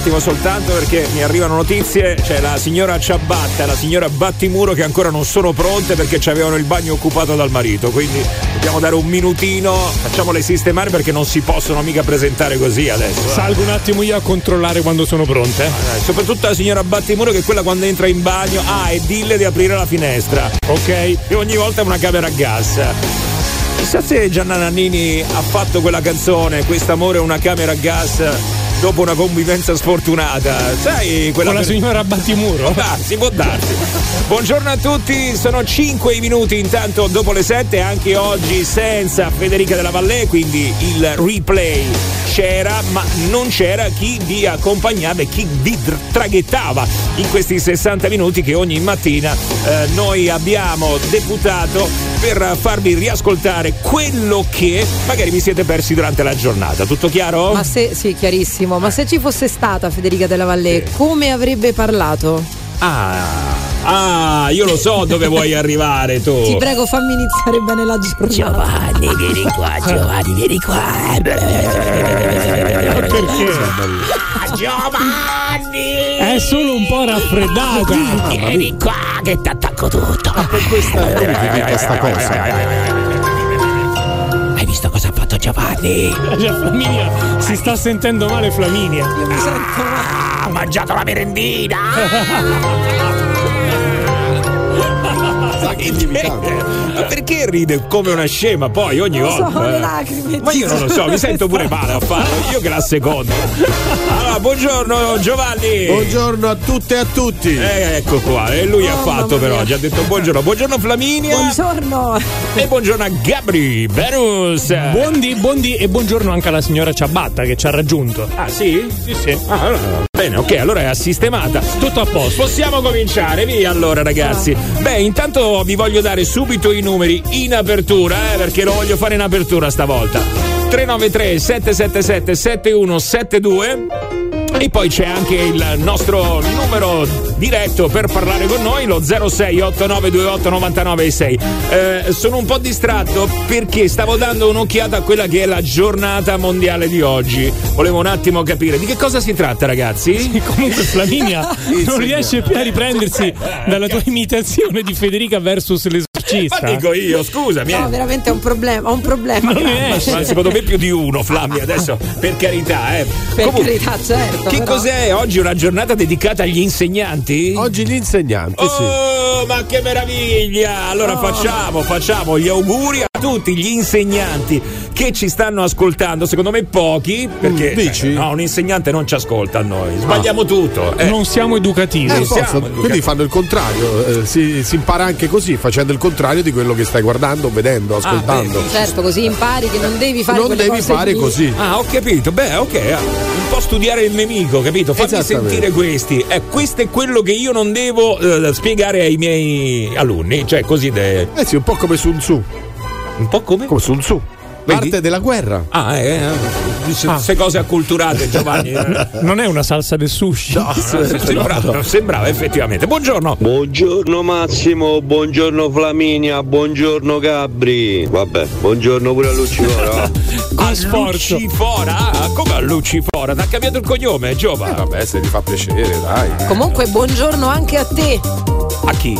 attimo soltanto perché mi arrivano notizie. C'è la signora Ciabatta e la signora Battimuro che ancora non sono pronte perché avevano il bagno occupato dal marito. Quindi dobbiamo dare un minutino, facciamole sistemare perché non si possono mica presentare così adesso. Eh. Salgo un attimo io a controllare quando sono pronte. Eh, soprattutto la signora Battimuro che è quella quando entra in bagno. Ah, e dille di aprire la finestra. Ok? E ogni volta è una camera a gas. Chissà se Gianna Nannini ha fatto quella canzone, Quest'amore è una camera a gas dopo una convivenza sfortunata. Sai, quella con la per... signora Battimuro? Darsi, può darsi. Buongiorno a tutti, sono 5 minuti intanto dopo le 7, anche oggi senza Federica della Vallée, quindi il replay c'era, ma non c'era chi vi accompagnava e chi vi traghettava in questi 60 minuti che ogni mattina eh, noi abbiamo deputato per farvi riascoltare quello che magari vi siete persi durante la giornata. Tutto chiaro? Ma se, sì, chiarissimo. Ma se ci fosse stata Federica della Valle, sì. come avrebbe parlato? Ah. Ah, io lo so dove vuoi arrivare tu. Ti prego, fammi iniziare bene la giornata. Giovanni, vieni qua, Giovanni, vieni qua. Perché? Ah, Giovanni! È solo un po' raffreddata. Vieni qua che ti attacco tutto. Ma per questa, per questa cosa. Visto cosa ha fatto Giovanni? Flaminia si sta sentendo male Flaminia. Io mi sento male. Ha mangiato la merendina. Ma perché ride come una scema poi ogni non volta? So, le lacrime. Ma io non lo so, mi sento pure male a farlo. Io che la seconda. Allora, buongiorno Giovanni. Buongiorno a tutte e a tutti. Eh, ecco qua. E lui oh, ha fatto però, ha già detto buongiorno. Buongiorno Flaminia. Buongiorno. E buongiorno a Gabri Benus. Buondì, buondì e buongiorno anche alla signora Ciabatta che ci ha raggiunto. Ah, sì? Sì, sì. Ah, allora. Bene, ok, allora è sistemata. Tutto a posto. Possiamo cominciare, via allora ragazzi. Beh, intanto vi voglio dare subito i numeri in apertura, eh, perché lo voglio fare in apertura stavolta. 393 777 7172 e poi c'è anche il nostro numero diretto per parlare con noi, lo 0689289966. Eh, sono un po' distratto perché stavo dando un'occhiata a quella che è la giornata mondiale di oggi. Volevo un attimo capire di che cosa si tratta, ragazzi. Sì, comunque Flaminia non riesce più a riprendersi dalla tua imitazione di Federica versus l'esorcista. Ma dico io, scusami. No, eh. veramente è un problema, un problema. Non ne esce. Ma secondo me più di uno, Flammi, adesso, per carità, eh. Per Comunque, carità, certo. Che però. cos'è oggi una giornata dedicata agli insegnanti? Oggi gli insegnanti, oh, sì. ma che meraviglia! Allora Oh. facciamo, facciamo gli auguri a tutti gli insegnanti che ci stanno ascoltando, secondo me pochi, perché Mm, dici? no, un insegnante non ci ascolta a noi, sbagliamo tutto. eh. Non siamo educativi. Eh, siamo posso- educati. quindi fanno il contrario, eh, si, si impara anche così, facendo il contrario di quello che stai guardando, vedendo, ascoltando. vedi. Certo, così impari che non devi fare non quelle devi cose fare lì. così. Ah, ho capito. Beh, ok. Po' studiare il nemico, capito? Fammi sentire questi. Eh, questo è quello che io non devo eh, spiegare ai miei alunni. Cioè, così. de- Eh sì, un po' come Sun Tzu, Un po' come? come Sun Tzu. Vedi? L'arte della guerra. Ah, eh, eh. Dice queste cose acculturate, Giovanni. eh. Non è una salsa del sushi. No, sembrava, sembrava effettivamente. Buongiorno. Buongiorno Massimo, buongiorno Flaminia, buongiorno Gabri. Vabbè, buongiorno pure a Lucifora. A sforzo. Lucifora? Ah, come a Lucifora? Ti ha cambiato il cognome, Giova? Eh, vabbè, se ti fa piacere, dai. Comunque, buongiorno anche a te. A chi?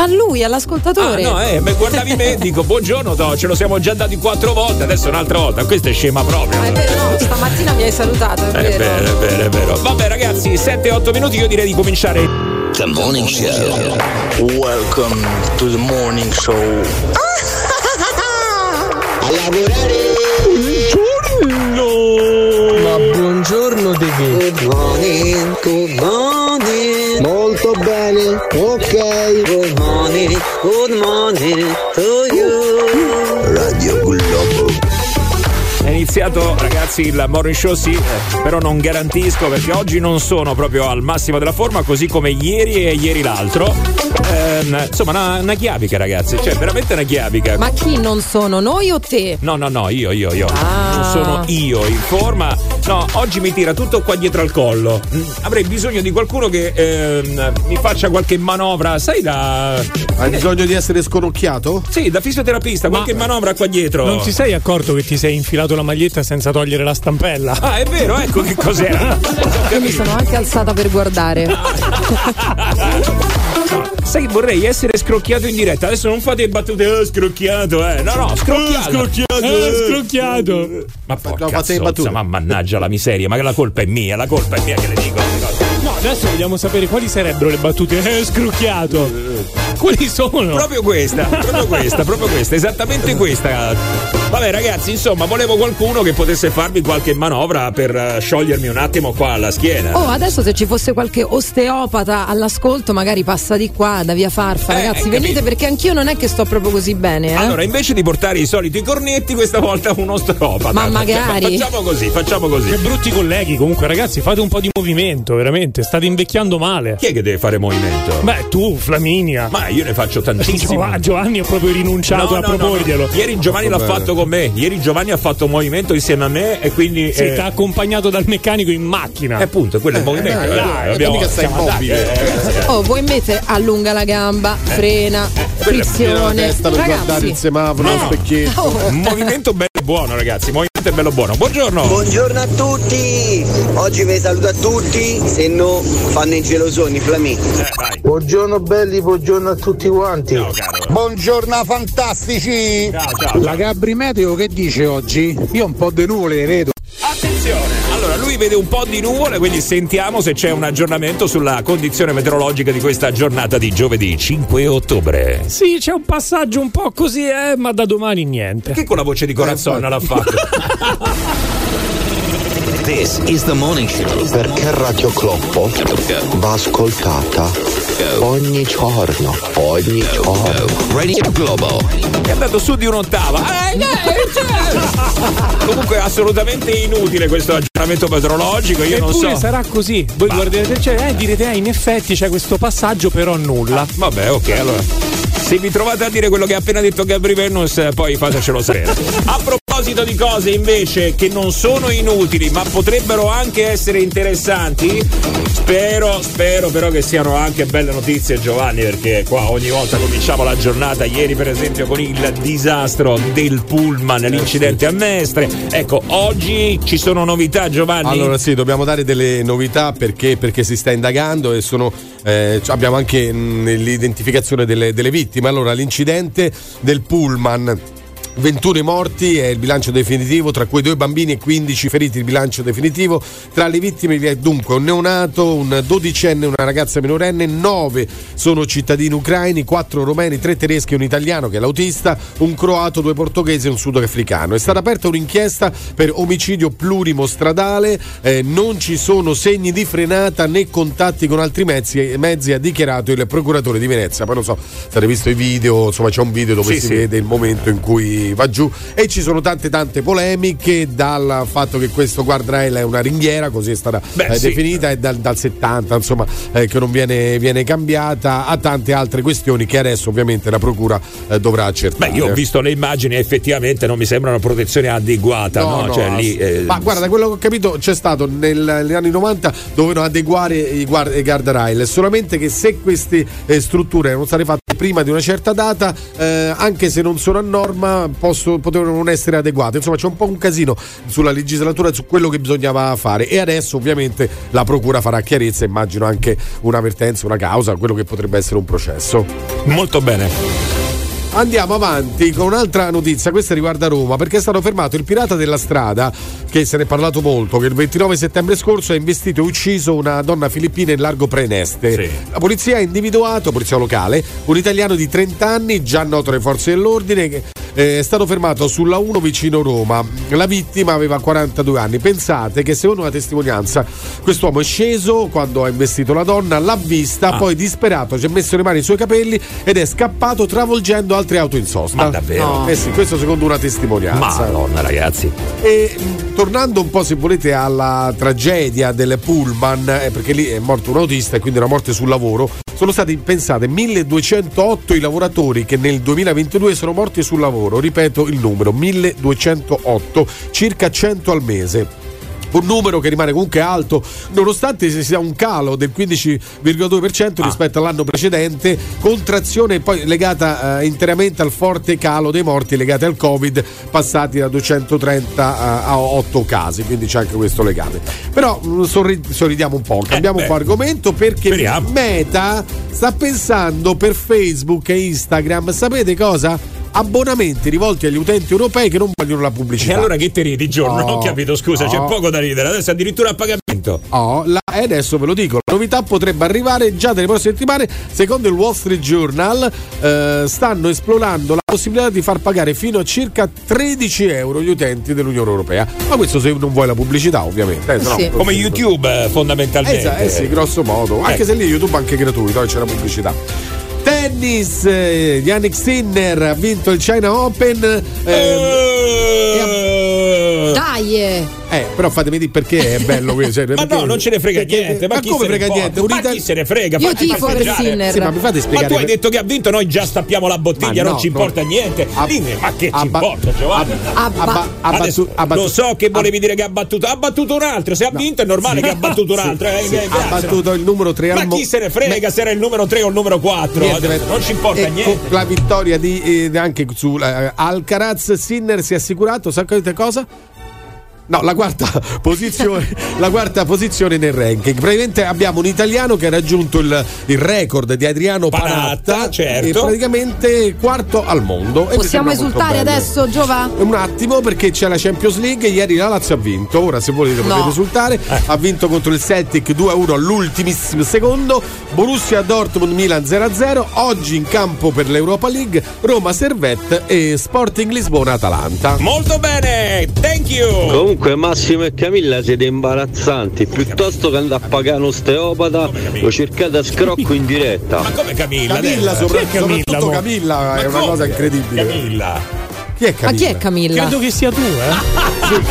A lui, Ah, all'ascoltatore. no, eh, beh, guardavi me, dico buongiorno, no, ce lo siamo già dati quattro volte, adesso un'altra volta. Questa è scema proprio. Ah, è vero, no, stamattina mi hai salutato, è È vero. vero, è vero, è vero. Vabbè ragazzi, 7-8 minuti, io direi di cominciare. The morning show. Welcome to the morning show. A lavorare. Ma buongiorno De che? Good morning, good morning. Molto bene, ok. Good good morning to you. Radio Globo. È iniziato ragazzi il morning show, sì, eh, però non garantisco perché oggi non sono proprio al massimo della forma, così come ieri e ieri l'altro. Ehm, insomma, una, una chiavica ragazzi, cioè veramente una chiavica. Ma chi non sono, noi o te? No, no, no, io, io, io. Ah. Non sono io in forma. No, oggi mi tira tutto qua dietro al collo. Mm, Avrei bisogno di qualcuno che ehm, mi faccia qualche manovra, sai, da. Hai bisogno di essere sconocchiato? Sì, da fisioterapista, qualche manovra qua dietro. Non ti sei accorto che ti sei infilato la maglietta maglietta senza togliere la stampella. Ah, è vero, ecco che cos'era. Io mi sono anche alzata per guardare. Sai che vorrei essere scrocchiato in diretta. Adesso non fate battute, oh, scrocchiato, eh. No, no, scrocchiato. scrocchiato. Eh, scrocchiato. Ma porca No, fate battute. ma mannaggia la miseria, ma che la colpa è mia, la colpa è mia che le dico. Adesso vogliamo sapere quali sarebbero le battute. Eh, scrocchiato. Quali sono? Proprio questa, proprio questa, proprio questa, esattamente questa. Vabbè ragazzi, insomma, volevo qualcuno che potesse farmi qualche manovra per eh, sciogliermi un attimo qua alla schiena. Oh, adesso se ci fosse qualche osteopata all'ascolto, magari passa di qua, da via Farfa. Eh, Ragazzi, venite capito. perché anch'io non è che sto proprio così bene, eh. Allora, invece di portare i soliti cornetti, questa volta un osteopata. Ma magari. Facciamo così, facciamo così. Che brutti colleghi, comunque, ragazzi, fate un po' di movimento, veramente. State invecchiando male. Chi è che deve fare movimento? Beh, tu, Flaminia. Ma io ne faccio tantissimi. Giova- Giovanni ho proprio rinunciato a proporglielo. Ieri Giovanni l'ha fatto con me. Ieri Giovanni ha fatto un movimento insieme a me e quindi. Sì, eh, ti ha accompagnato dal meccanico in macchina. eh, appunto, quello è il movimento. dai, eh, dai, abbiamo- mica stai immobile. eh, eh, Oh, voi invece allunga la gamba, frena, Tira la frizione. testa per guardare il Ragazzi, semaforo, lo specchietto. oh, Un movimento bello e buono, ragazzi. Movimento bello buono. Buongiorno. Buongiorno a tutti, oggi vi saluto a tutti, se no fanno i gelosoni, Flamì. Eh. Buongiorno belli, buongiorno a tutti quanti. Ciao, caro. Buongiorno fantastici! Ciao, ciao. La Gabri Meteo che dice oggi? Io un po' di nuvole le vedo. Attenzione. Allora, lui vede un po' di nuvole, quindi sentiamo se c'è un aggiornamento sulla condizione meteorologica di questa giornata di giovedì 5 ottobre. Sì, c'è un passaggio un po' così, eh, ma da domani niente. Che con la voce di Corazzona l'ha fatto? This is the morning show. Perché Radio Cloppo va ascoltata ogni giorno, ogni giorno. Radio Globo. È andato su di un'ottava. Eh, eh, cioè. Comunque assolutamente inutile questo aggiornamento meteorologico. Io non Eppure so. sarà così. Voi guarderete, cioè, eh, direte, eh, in effetti c'è questo passaggio, però nulla. Vabbè, ok, allora. Se vi trovate a dire quello che ha appena detto Gabri Venus, poi fatecelo sapere. A proposito di cose invece che non sono inutili, ma potrebbero anche essere interessanti, spero, spero però che siano anche belle notizie, Giovanni, perché qua ogni volta cominciamo la giornata. Ieri, per esempio, con il disastro del pullman, l'incidente a Mestre. Ecco, oggi ci sono novità, Giovanni. Allora sì, dobbiamo dare delle novità perché, perché si sta indagando e sono, eh, abbiamo anche mh, l'identificazione delle, delle vittime. Allora, l'incidente del pullman. 21 morti è il bilancio definitivo, tra cui due bambini e 15 feriti il bilancio definitivo. Tra le vittime vi è dunque un neonato, un dodicenne e una ragazza minorenne, 9 sono cittadini ucraini, 4 romeni, 3 tedeschi e un italiano che è l'autista, un croato, due portoghesi e un sudafricano. È stata aperta un'inchiesta per omicidio plurimostradale, eh, non ci sono segni di frenata né contatti con altri mezzi, mezzi ha dichiarato il procuratore di Venezia. Poi non so se avete visto i video, insomma c'è un video dove Sì, si sì. vede il momento in cui va giù e ci sono tante tante polemiche dal fatto che questo guardrail è una ringhiera, così è stata Beh, eh, sì. definita, e dal, dal 70 insomma eh, che non viene, viene cambiata, a tante altre questioni che adesso ovviamente la procura eh, dovrà accertare. Beh, io ho visto le immagini e effettivamente non mi sembra una protezione adeguata, no? cioè, lì, eh, Ma guarda, da quello che ho capito c'è stato nel- negli anni 90 dovevano adeguare i, guard- i guardrail, solamente che se queste eh, strutture erano state fatte prima di una certa data, eh, anche se non sono a norma, posso- potevano non essere adeguate. Insomma, c'è un po' un casino sulla legislatura su quello che bisognava fare e adesso ovviamente la procura farà chiarezza, immagino anche un'avvertenza, una causa, quello che potrebbe essere un processo. molto bene. Andiamo avanti con un'altra notizia, questa riguarda Roma, perché è stato fermato il pirata della strada, che se ne è parlato molto, che il 29 settembre scorso ha investito e ucciso una donna filippina in largo Praeneste. Sì. La polizia ha individuato, polizia locale, un italiano di 30 anni, già noto alle forze dell'ordine, che è stato fermato sulla 1 vicino Roma. La vittima aveva 42 anni. Pensate che secondo una testimonianza quest'uomo è sceso quando ha investito la donna, l'ha vista, Ah. poi disperato ci ha messo le mani ai suoi capelli ed è scappato travolgendo altre auto in sosta. Ma davvero? Eh sì, questo secondo una testimonianza. Madonna, ragazzi. E mh, tornando un po', se volete, alla tragedia del pullman, eh, perché lì è morto un autista e quindi una morte sul lavoro, sono stati, pensate, 1208 i lavoratori che nel 2022 sono morti sul lavoro. Ripeto il numero, 1208, circa 100 al mese. un numero che rimane comunque alto, nonostante ci sia un calo del 15,2% rispetto all'anno precedente, contrazione poi legata eh, interamente al forte calo dei morti legati al Covid, passati da 230 a 8 casi, quindi c'è anche questo legame. Però mh, sorri- sorridiamo un po', cambiamo Eh, un po' argomento perché Speriamo. Meta sta pensando per Facebook e Instagram, sapete cosa? Abbonamenti rivolti agli utenti europei che non vogliono la pubblicità. E allora che ti ridi, giorno? No, Non ho capito, scusa, c'è no. poco da ridere. Adesso addirittura a pagamento. Oh, la- e adesso ve lo dico, la novità potrebbe arrivare già dalle prossime settimane. Secondo il Wall Street Journal, eh, stanno esplorando la possibilità di far pagare fino a circa 13 euro gli utenti dell'Unione Europea. Ma questo se non vuoi la pubblicità, ovviamente. eh, no- Sì. Come YouTube, fondamentalmente. Eh, eh sì, grosso modo. Anche Eh. se lì YouTube è anche gratuito, eh, c'è la pubblicità. Tennis, eh, Yannick Sinner ha vinto il China Open. Eh, Dai! Eh. Però fatemi dire perché è bello questo. cioè, Ma perché- no, non ce ne frega perché- niente. Ma, Ma chi come se ne frega niente? Un Ma chi se ne frega? Io tifo per. Sinner. Sì, ma mi fate Ma spiegare. tu hai detto che ha vinto, noi già stappiamo la bottiglia, Ma non no, ci importa no. niente. Ha- Lì, ma che ci importa, Giovanni? Ha ha ba- ha Adesso, battu- ha battu- lo so che volevi dire che ha battuto, ha battuto un altro. Se ha vinto è normale che ha battuto un altro. eh, Sì, ha battuto il numero 3 Ma al mo- chi se ne frega se era il numero 3 o il numero 4? Niente, Adesso non ci importa niente. la vittoria di, eh, anche su eh, Alcaraz Sinner si è assicurato sapete cosa? No, la quarta posizione, la quarta posizione nel ranking. Praticamente abbiamo un italiano che ha raggiunto il, il record di Adriano Panatta, Panatta, certo. e praticamente quarto al mondo. E Possiamo esultare adesso, Giova? Un attimo perché c'è la Champions League, ieri la Lazio ha vinto, ora se volete No. potete esultare, ha vinto contro il Celtic 2-1 all'ultimissimo secondo, Borussia Dortmund Milan 0-0, oggi in campo per l'Europa League Roma Servette e Sporting Lisbona Atalanta. Molto bene, thank you. Comunque Massimo e Camilla siete imbarazzanti, piuttosto che andare a pagare un osteopata lo cercate a scrocco in diretta. Ma come Camilla? Camilla, sopra- Camilla, soprattutto mo? Camilla Ma è una come? cosa incredibile. Camilla. Chi è Ma Camilla? chi è Camilla? Credo che sia tu, eh?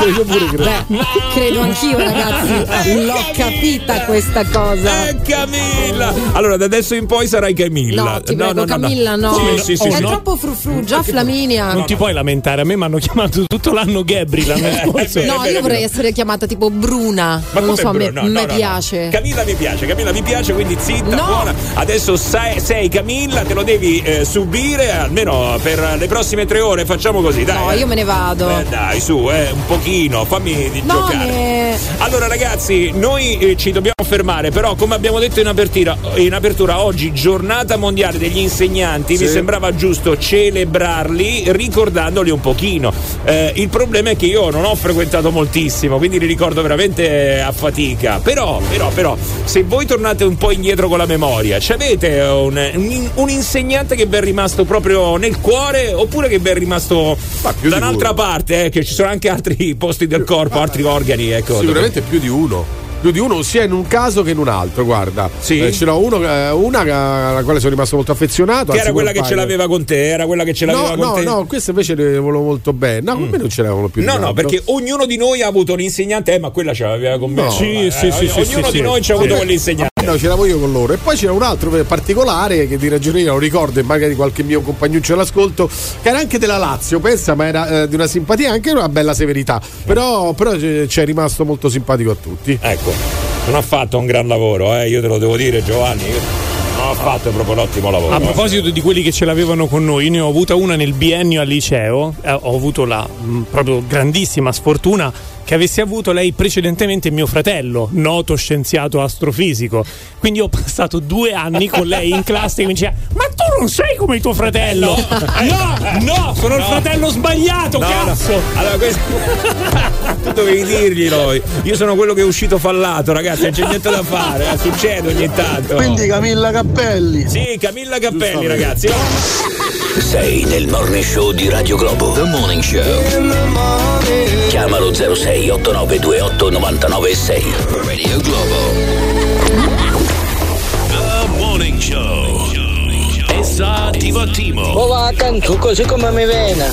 Io pure credo. Beh, credo anch'io, ragazzi. L'ho capita questa cosa. Eh, Camilla! Allora, da adesso in poi sarai Camilla. No, ti prego, Camilla, no. Sì, sì, sì, è sì. troppo frufru, già Flaminia. Non ti puoi lamentare, a me mi hanno chiamato tutto l'anno Gabri l'anno scorso. No, io vorrei essere chiamata tipo Bruna. Ma non lo so, a me? No, me no, no, piace. no. Camilla mi piace, Camilla mi piace, quindi zitta, No. buona. Adesso sei, sei Camilla, te lo devi eh, subire almeno per le prossime tre ore. Facciamo così, dai. No, eh. io me ne vado. Eh, dai, su, eh, un pochino, fammi di No, giocare. ne- Allora, ragazzi, noi eh, ci dobbiamo fermare, però, come abbiamo detto in apertura, in apertura oggi, giornata mondiale degli insegnanti, mi Sì. sembrava giusto celebrarli ricordandoli un pochino. Eh, il problema è che io non ho frequentato moltissimo, quindi li ricordo veramente a fatica. Però, però, però, se voi tornate un po' indietro con la memoria, ci avete un, un- un insegnante che vi è rimasto proprio nel cuore oppure che vi è rimasto più da un'altra parte, eh, che ci sono anche altri posti del corpo, altri organi, ecco. Sicuramente più di uno. Più di uno, sia in un caso che in un altro, guarda. Sì? Eh, ce n'ho uno, eh, una alla quale sono rimasto molto affezionato. Che era quella che ce l'aveva con te, era quella che ce l'aveva No, con no, te. no, queste invece le volevo molto bene. No, con me non ce l'avevano più No, no, perché ognuno di noi ha avuto un insegnante, eh, ma quella ce l'aveva con me. No. Sì, Eh, sì, sì, sì, Ognuno sì, di noi ci ha avuto quell'insegnante. No, ce l'avevo io con loro. E poi c'era un altro particolare che di ragioneria lo ricordo e magari qualche mio compagnuccio all'ascolto, che era anche della Lazio, pensa, ma era eh, di una simpatia, anche una bella severità. Però, però eh, ci è rimasto molto simpatico a tutti. Ecco, non ha fatto un gran lavoro, eh, io te lo devo dire, Giovanni. io Non ha fatto proprio un ottimo lavoro. A eh. proposito di quelli che ce l'avevano con noi, ne ho avuta una nel biennio al liceo, eh, ho avuto la mh, proprio grandissima sfortuna che avesse avuto lei precedentemente mio fratello, noto scienziato astrofisico. Quindi ho passato due anni con lei in classe che mi diceva ma tu non sei come tuo fratello! No, no, sono il No. fratello sbagliato, No, no. cazzo! Allora, questo... tu dovevi dirglielo. Io sono quello che è uscito fallato, ragazzi, non c'è niente da fare, eh, succede ogni tanto. Quindi Camilla Cappelli. Sì, Camilla Cappelli, ragazzi. Sei nel morning show di Radio Globo. The Morning Show. Chiamalo 06 8928 996. Radio Globo. The Morning Show. Essa attivo. Oh va accanto così come mi viene.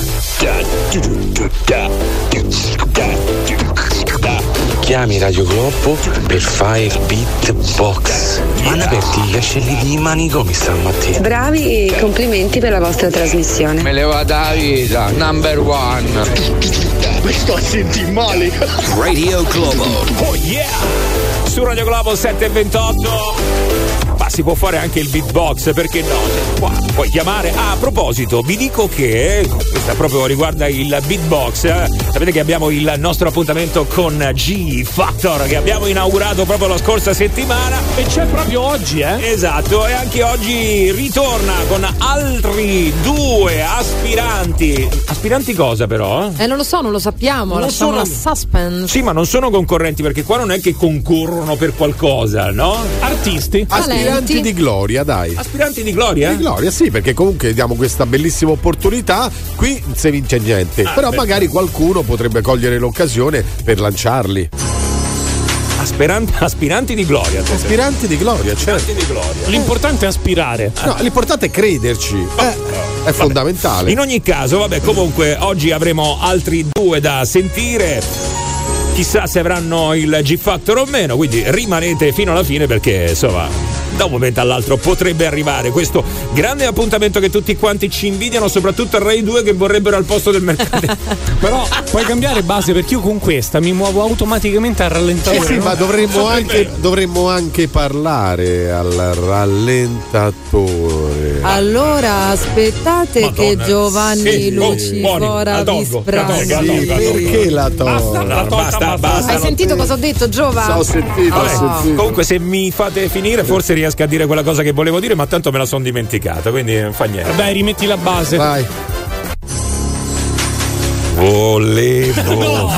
chiami Radio Globo per fare il beatbox. Ma hanno aperti gli ascelli di manicomi stamattina. Bravi e complimenti per la vostra trasmissione. Me le va da vita, number one. Mi sto a sentire male. Radio Globo. Oh yeah! Su Radio Globo 728. Ma si può fare anche il beatbox, perché no? Cioè, Qua puoi chiamare. Ah, a proposito, vi dico che questa proprio riguarda il beatbox. eh. Sapete che abbiamo il nostro appuntamento con G Factor che abbiamo inaugurato proprio la scorsa settimana. E c'è proprio oggi, eh? Esatto, e anche oggi ritorna con altri due aspiranti. Aspiranti cosa però? Eh, non lo so, non lo sappiamo. Non sono- la suspense. Sì, ma non sono concorrenti perché qua non è che concorrono per qualcosa, no? Artisti. Aspiranti di gloria, dai. Aspiranti di gloria? Di gloria, sì, perché comunque diamo questa bellissima opportunità. Qui non si vince niente. Ah, Però beh. magari qualcuno potrebbe cogliere l'occasione per lanciarli. Aspiranti, aspiranti di gloria. Aspiranti di gloria, certo. Aspiranti di gloria. L'importante è aspirare. No, l'importante è crederci. Eh, è fondamentale. In ogni caso, vabbè, comunque oggi avremo altri due da sentire. Chissà se avranno il G Factor o meno, quindi rimanete fino alla fine perché insomma da un momento all'altro potrebbe arrivare questo grande appuntamento che tutti quanti ci invidiano, soprattutto a Rai 2 che vorrebbero al posto del mercato. Però puoi cambiare base perché io con questa mi muovo automaticamente al rallentatore. Eh sì, no? ma dovremmo anche, dovremmo anche parlare al rallentatore. Allora aspettate Madonna. che Giovanni Sì, oh, Lucifora la vi tolgo, sprandi. la tolgo. Perché la tolgo? No, basta, basta. Hai no. sentito cosa ho detto, Giova? Ho sentito, ho Vabbè, sentito. comunque se mi fate finire forse riesco a dire quella cosa che volevo dire ma tanto me la sono dimenticata quindi non fa niente Dai, rimetti la base. Vai. volevo No,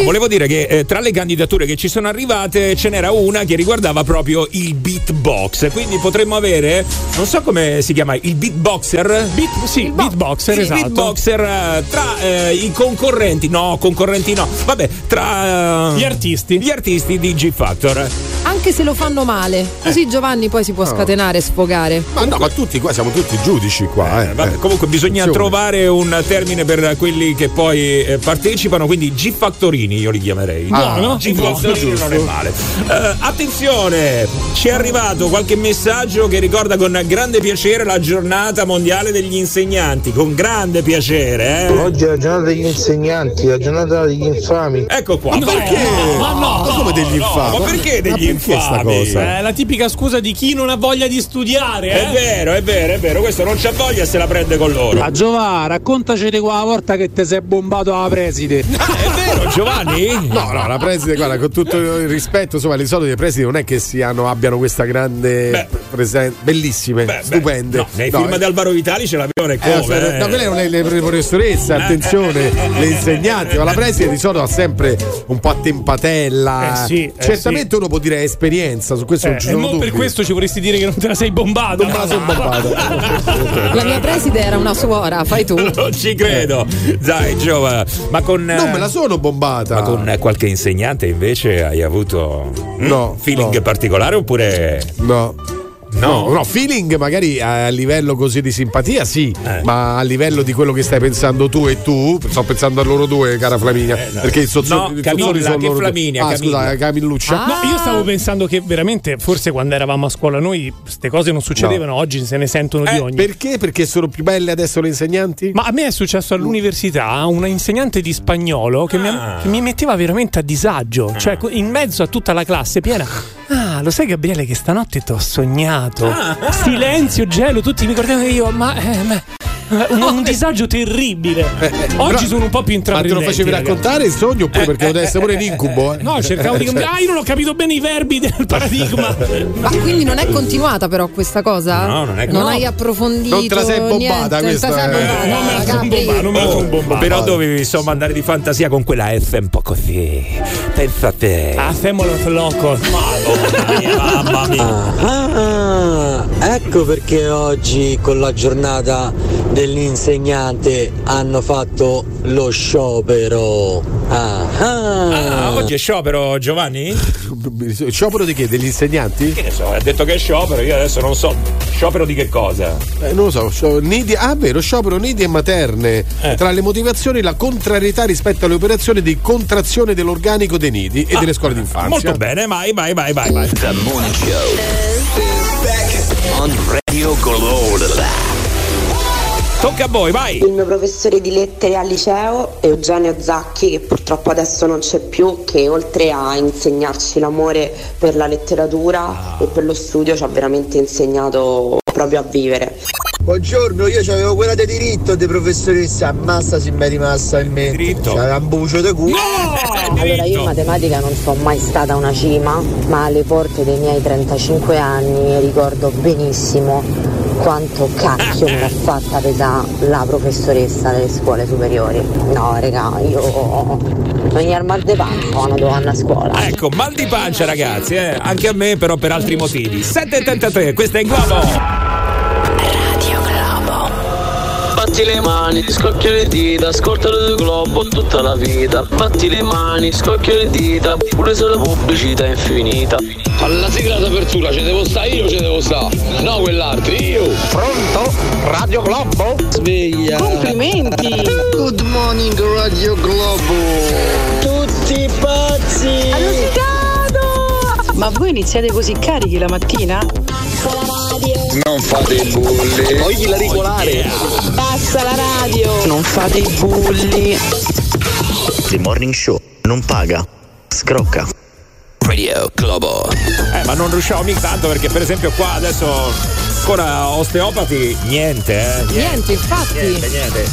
volevo dire che eh, tra le candidature che ci sono arrivate ce n'era una che riguardava proprio il beatbox. Quindi potremmo avere, non so come si chiama, il beatboxer? Beat, sì, beatboxer, Sì, esatto. beatboxer eh, tra eh, i concorrenti, no, concorrenti no, vabbè, tra eh, Gli artisti. gli artisti di G Factor. Anche se lo fanno male. Così Giovanni poi si può scatenare e sfogare. Ma no, ma tutti qua siamo tutti giudici qua. Eh. Vabbè, Eh, comunque bisogna attenzione. trovare un termine per quelli che poi eh, partecipano, quindi G Factorini io li chiamerei. Buono, G buono, Factorini non è male. Eh, attenzione, ci è arrivato qualche messaggio che ricorda con grande piacere la giornata mondiale degli insegnanti, con grande piacere, eh. Oggi è la giornata degli insegnanti, la giornata degli infami. Ecco qua. No, perché? ma no, Ma come degli infami? ma perché degli Ma infami? cosa? È la tipica scusa di chi non ha voglia di studiare, È eh? vero, è vero, è vero, questo non c'ha voglia se la prende con loro. A Giova, raccontaci di quella volta che ti sei bombato alla preside. Ah, è vero, Giovanni? No, no, la preside, guarda, con tutto il rispetto, insomma, le solite presidi non è che siano, abbiano questa grande Beh. presenza, bellissime, Beh, beh, stupende. no, nei No, film eh, di Alvaro Vitali ce l'abbiamo e eh, come? aspetta, eh. no, quelle erano le, le professoresse, attenzione, le insegnanti, ma la preside di solito ha sempre un po' a tempatella. Eh sì, eh Certamente uno può dire esperienza, su questo Eh, non ci e sono non dubbi. per questo ci vorresti dire che non te la sei bombata. Non me la sono bombata. La mia preside era una suora, fai tu. Non ci credo. Dai, Giova, ma con Non me la sono bombata. Ma con qualche insegnante invece hai avuto mm, No, feeling no. particolare oppure No. No. No, no, feeling magari a livello così di simpatia sì, Eh. ma a livello di quello che stai pensando tu e tu, sto pensando a loro due, cara Flaminia, Eh, no. perché il sozzo, No, il Camilla, sono che. Flaminia, Ah, Camilla. scusa, Camilluccia. Ah. No, io stavo pensando che veramente, forse quando eravamo a scuola noi, queste cose non succedevano, oggi se ne sentono di Eh, ogni. perché? Perché sono più belle adesso le insegnanti? Ma a me è successo all'università una insegnante di spagnolo che, mi, Ah. che mi metteva veramente a disagio, cioè in mezzo a tutta la classe piena. Ah, lo sai Gabriele che stanotte ti ho sognato. Ah. Silenzio, gelo, tutti mi guardavano io, ma... eh, ma- un, un disagio terribile. Oggi Però- sono un po' più Ma te lo facevi ragazzi. raccontare il sogno oppure perché poteva essere pure un incubo? Eh? No, cercavo di. Ah, io non ho capito bene i verbi del paradigma. Ma quindi non è continuata però questa cosa? No, non è- Non no. hai approfondito. Non te la sei bombata, niente, questa non sei non me la sono bombata, non me la sono bombata. però dovevi insomma andare di fantasia con quella F un po' così. Pensa a te. Hacémoslo loco. Mamma mia, mamma mia. Ah, ecco perché oggi con la giornata dell'insegnante hanno fatto lo sciopero. Ah, ah. Ah, oggi è sciopero Giovanni? Sciopero di che? Degli insegnanti? Che ne so, ha detto che è sciopero, io adesso non so. Sciopero di che cosa? Eh, non lo so, scio- nidi, ah vero, sciopero nidi e materne. Eh. Tra le motivazioni la contrarietà rispetto alle operazioni di contrazione dell'organico dei nidi e Ah, delle scuole d'infanzia. Molto bene, vai, vai, vai, vai, vai. The Morning Show. On Radio Glow. Tocca a voi, vai. Il mio professore di lettere al liceo, Eugenio Zacchi, che purtroppo adesso non c'è più, che oltre a insegnarci l'amore per la letteratura e per lo studio ci ha veramente insegnato proprio a vivere. Buongiorno, io avevo quella di diritto di professoressa, ammassa se mi è rimasta in mente. Diritto. C'aveva un bucio di culo. Allora io in matematica non sono mai stata una cima, ma alle porte dei miei 35 anni ricordo benissimo quanto cacchio mi ha fatta pesare la professoressa delle scuole superiori. No, raga, io veniva al mal de pancia quando andavo a scuola. Ecco, mal di pancia ragazzi, eh? anche a me però per altri motivi. 7.33, questa è in globo. Batti le mani, scocchia le dita, ascoltalo del globo tutta la vita. Batti le mani, scocchia le dita, pure se la pubblicità è infinita. Alla sigla d'apertura ci devo stare io, ci devo stare. No, quell'altro, io. Pronto? Radio Globo? Sveglia. Complimenti. Good morning Radio Globo. Tutti pazzi. Ma voi iniziate così carichi la mattina? Non fate i bulli. Togli la regolare. Basta la radio! Non fate i bulli. The Morning Show non paga, scrocca. Radio Globo. Eh, ma non riusciamo mica tanto perché per esempio qua adesso ancora osteopati, niente, eh. Niente, infatti. Niente, niente.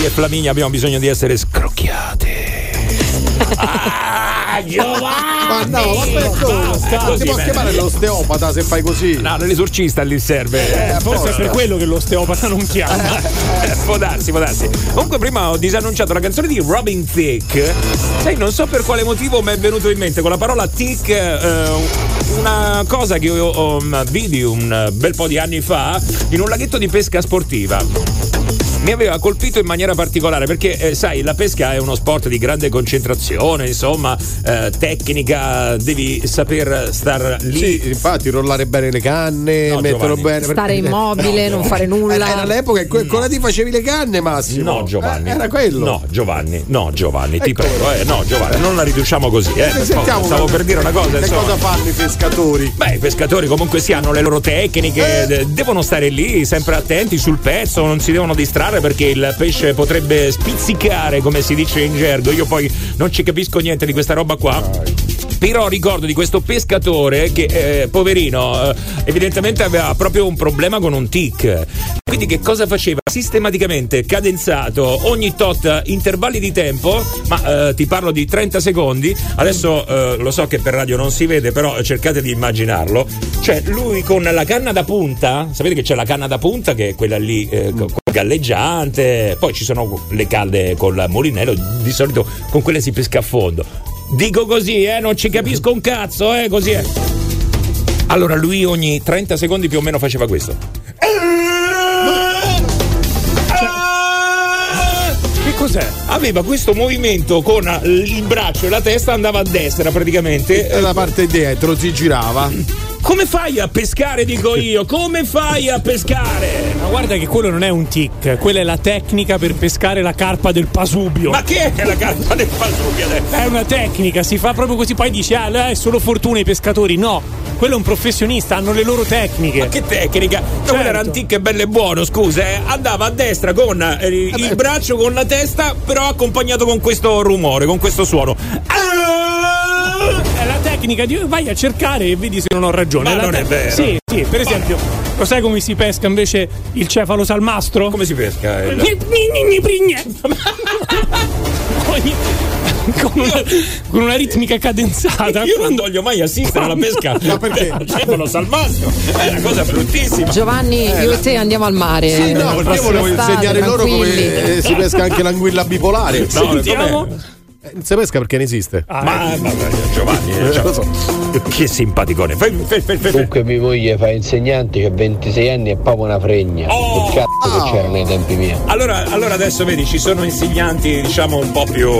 Io e Flaminia abbiamo bisogno di essere scrocchiate. Ah, Giovanni! Ma no, ma così, ti può chiamare l'osteopata se fai così. No, nell'esorcista lì serve. Eh, forse è per quello che l'osteopata non chiama. Eh, può darsi, può darsi. Comunque, prima ho disannunciato la canzone di Robin Thicke. Sai, non so per quale motivo mi è venuto in mente con la parola Thick eh, una cosa che io um, vidi un bel po' di anni fa in un laghetto di pesca sportiva. Mi aveva colpito in maniera particolare perché, eh, sai, la pesca è uno sport di grande concentrazione, insomma, eh, tecnica, devi saper star lì. Sì, infatti, rollare bene le canne, No, metterlo Giovanni. bene. Stare immobile, non fare nulla. Era l'epoca in cui la ti facevi le canne, Massimo. No, Giovanni. Eh, era quello. No, Giovanni. No, Giovanni, ti Ecco. prego. Eh, no, Giovanni, non la riduciamo così. Eh. Ne sentiamo Stavo per dire una cosa. Che insomma. cosa fanno i pescatori? Beh, i pescatori comunque si hanno le loro tecniche, de- devono stare lì sempre attenti sul pezzo, non si devono distrarre perché il pesce potrebbe spizzicare, come si dice in gergo. Io poi non ci capisco niente di questa roba qua. Però ricordo di questo pescatore che, eh, poverino, eh, evidentemente aveva proprio un problema con un tic. Quindi che cosa faceva? Sistematicamente cadenzato ogni tot intervalli di tempo, ma eh, ti parlo di 30 secondi. Adesso eh, lo so che per radio non si vede, però cercate di immaginarlo. Cioè, lui con la canna da punta, sapete che c'è la canna da punta che è quella lì eh, co- galleggiante, poi ci sono le calde col mulinello, di solito con quelle si pesca a fondo. Dico così, eh, non ci capisco un cazzo, eh, così è. Allora lui ogni 30 secondi più o meno faceva questo. Che cos'è? Aveva questo movimento con il braccio e la testa andava a destra praticamente. E la parte dietro si girava. Come fai a pescare, dico io? Come fai a pescare? Ma guarda che quello non è un tic, quella è la tecnica per pescare la carpa del pasubio. Ma che è la carpa del Pasubio adesso? È una tecnica, si fa proprio così, poi dici, ah, là, è solo fortuna i pescatori. No, quello è un professionista, hanno le loro tecniche. Ma che tecnica? Certo. Quello era antico e bello e buono, scusa, eh. Andava a destra con eh, il braccio, con la testa, però accompagnato con questo rumore, con questo suono. La tecnica di vai a cercare e vedi se non ho ragione. Ma La non te- è vero. Sì, sì, per esempio, lo sai come si pesca invece il cefalo salmastro? Come si pesca? il- Gni, gni, gni, prigne. Ogni- con, una, con una ritmica cadenzata. Io non voglio mai assistere alla pesca. Ma perché? Cepano salmastro. È una cosa bruttissima. Giovanni, io e te andiamo al mare. Sì, no, la io volevo insegnare loro come eh, si pesca anche l'anguilla bipolare. No, Sentiamo. com'è? Eh, non si pesca perché ne esiste. ma, ma- ma- Giovanni, eh, cioè, lo so. che simpaticone. Fai- fai- fai- fai- Comunque mia moglie fa insegnante, che ha 26 anni e proprio una fregna. Oh! Che cazzo che c'era nei tempi miei. Allora, allora adesso vedi, ci sono insegnanti, diciamo, un po' più.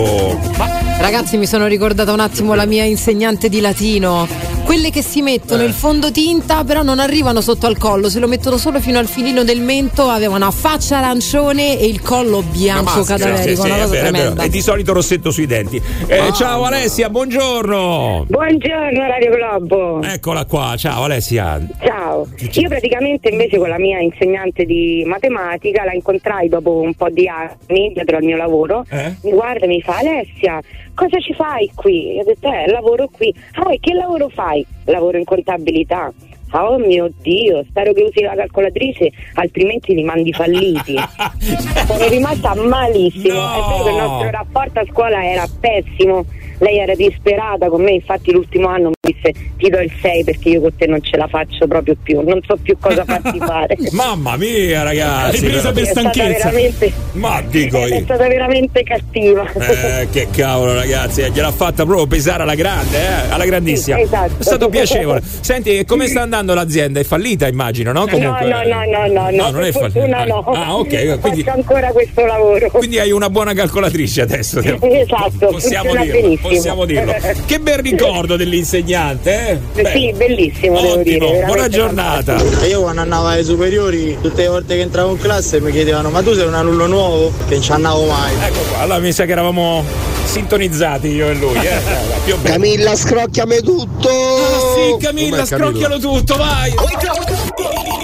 Ragazzi, mi sono ricordata un attimo la mia insegnante di latino. Quelle che si mettono Eh. il fondotinta, però non arrivano sotto al collo, se lo mettono solo fino al filino del mento, avevano una faccia arancione e il collo bianco maschera, cadaverico, sì, una sì, cosa è vero, è. E di solito rossetto sui denti. Eh, ciao Alessia, buongiorno. Buongiorno Radio Globo. Eccola qua, ciao Alessia. Ciao, io praticamente invece con la mia insegnante di matematica la incontrai dopo un po' di anni dietro al mio lavoro. Eh? Mi guarda e mi fa Alessia, cosa ci fai qui? Io ho detto eh, lavoro qui. Ah, e che lavoro fai? Lavoro in contabilità. Ah, Oh mio Dio, spero che usi la calcolatrice, altrimenti li mandi falliti. Sono rimasta malissimo. È vero che il nostro rapporto a scuola era pessimo. Lei era disperata con me, infatti l'ultimo anno mi disse ti do il 6 perché io con te non ce la faccio proprio più, non so più cosa farti fare. Mamma mia, ragazzi. Ripresa per È stata stanchezza. veramente, Ma dico è io. stata veramente cattiva. Eh, che cavolo ragazzi, eh, gliel'ha fatta proprio pesare alla grande, eh, alla grandissima. Sì, esatto. È stato piacevole. Senti, e come sta andando l'azienda? È fallita, immagino, no? No, Comunque- no, no, no, no, no, non è fallita. no. Ah, ok, quindi, Faccio ancora questo lavoro. quindi hai una buona calcolatrice adesso. Esatto, Possiamo funziona dirlo, benissimo. Possiamo dirlo. Che bel ricordo dell'insegnante, eh? Sì, bellissimo, devo Ottimo, buona giornata. Io quando andavo ai superiori, tutte le volte che entravo in classe mi chiedevano ma tu sei un alunno nuovo? Che non ci andavo mai. Ecco qua, allora mi sa che eravamo sintonizzati io e lui, eh? Camilla, scrocchiami tutto! Ah, sì, Camilla? scrocchialo tutto, vai!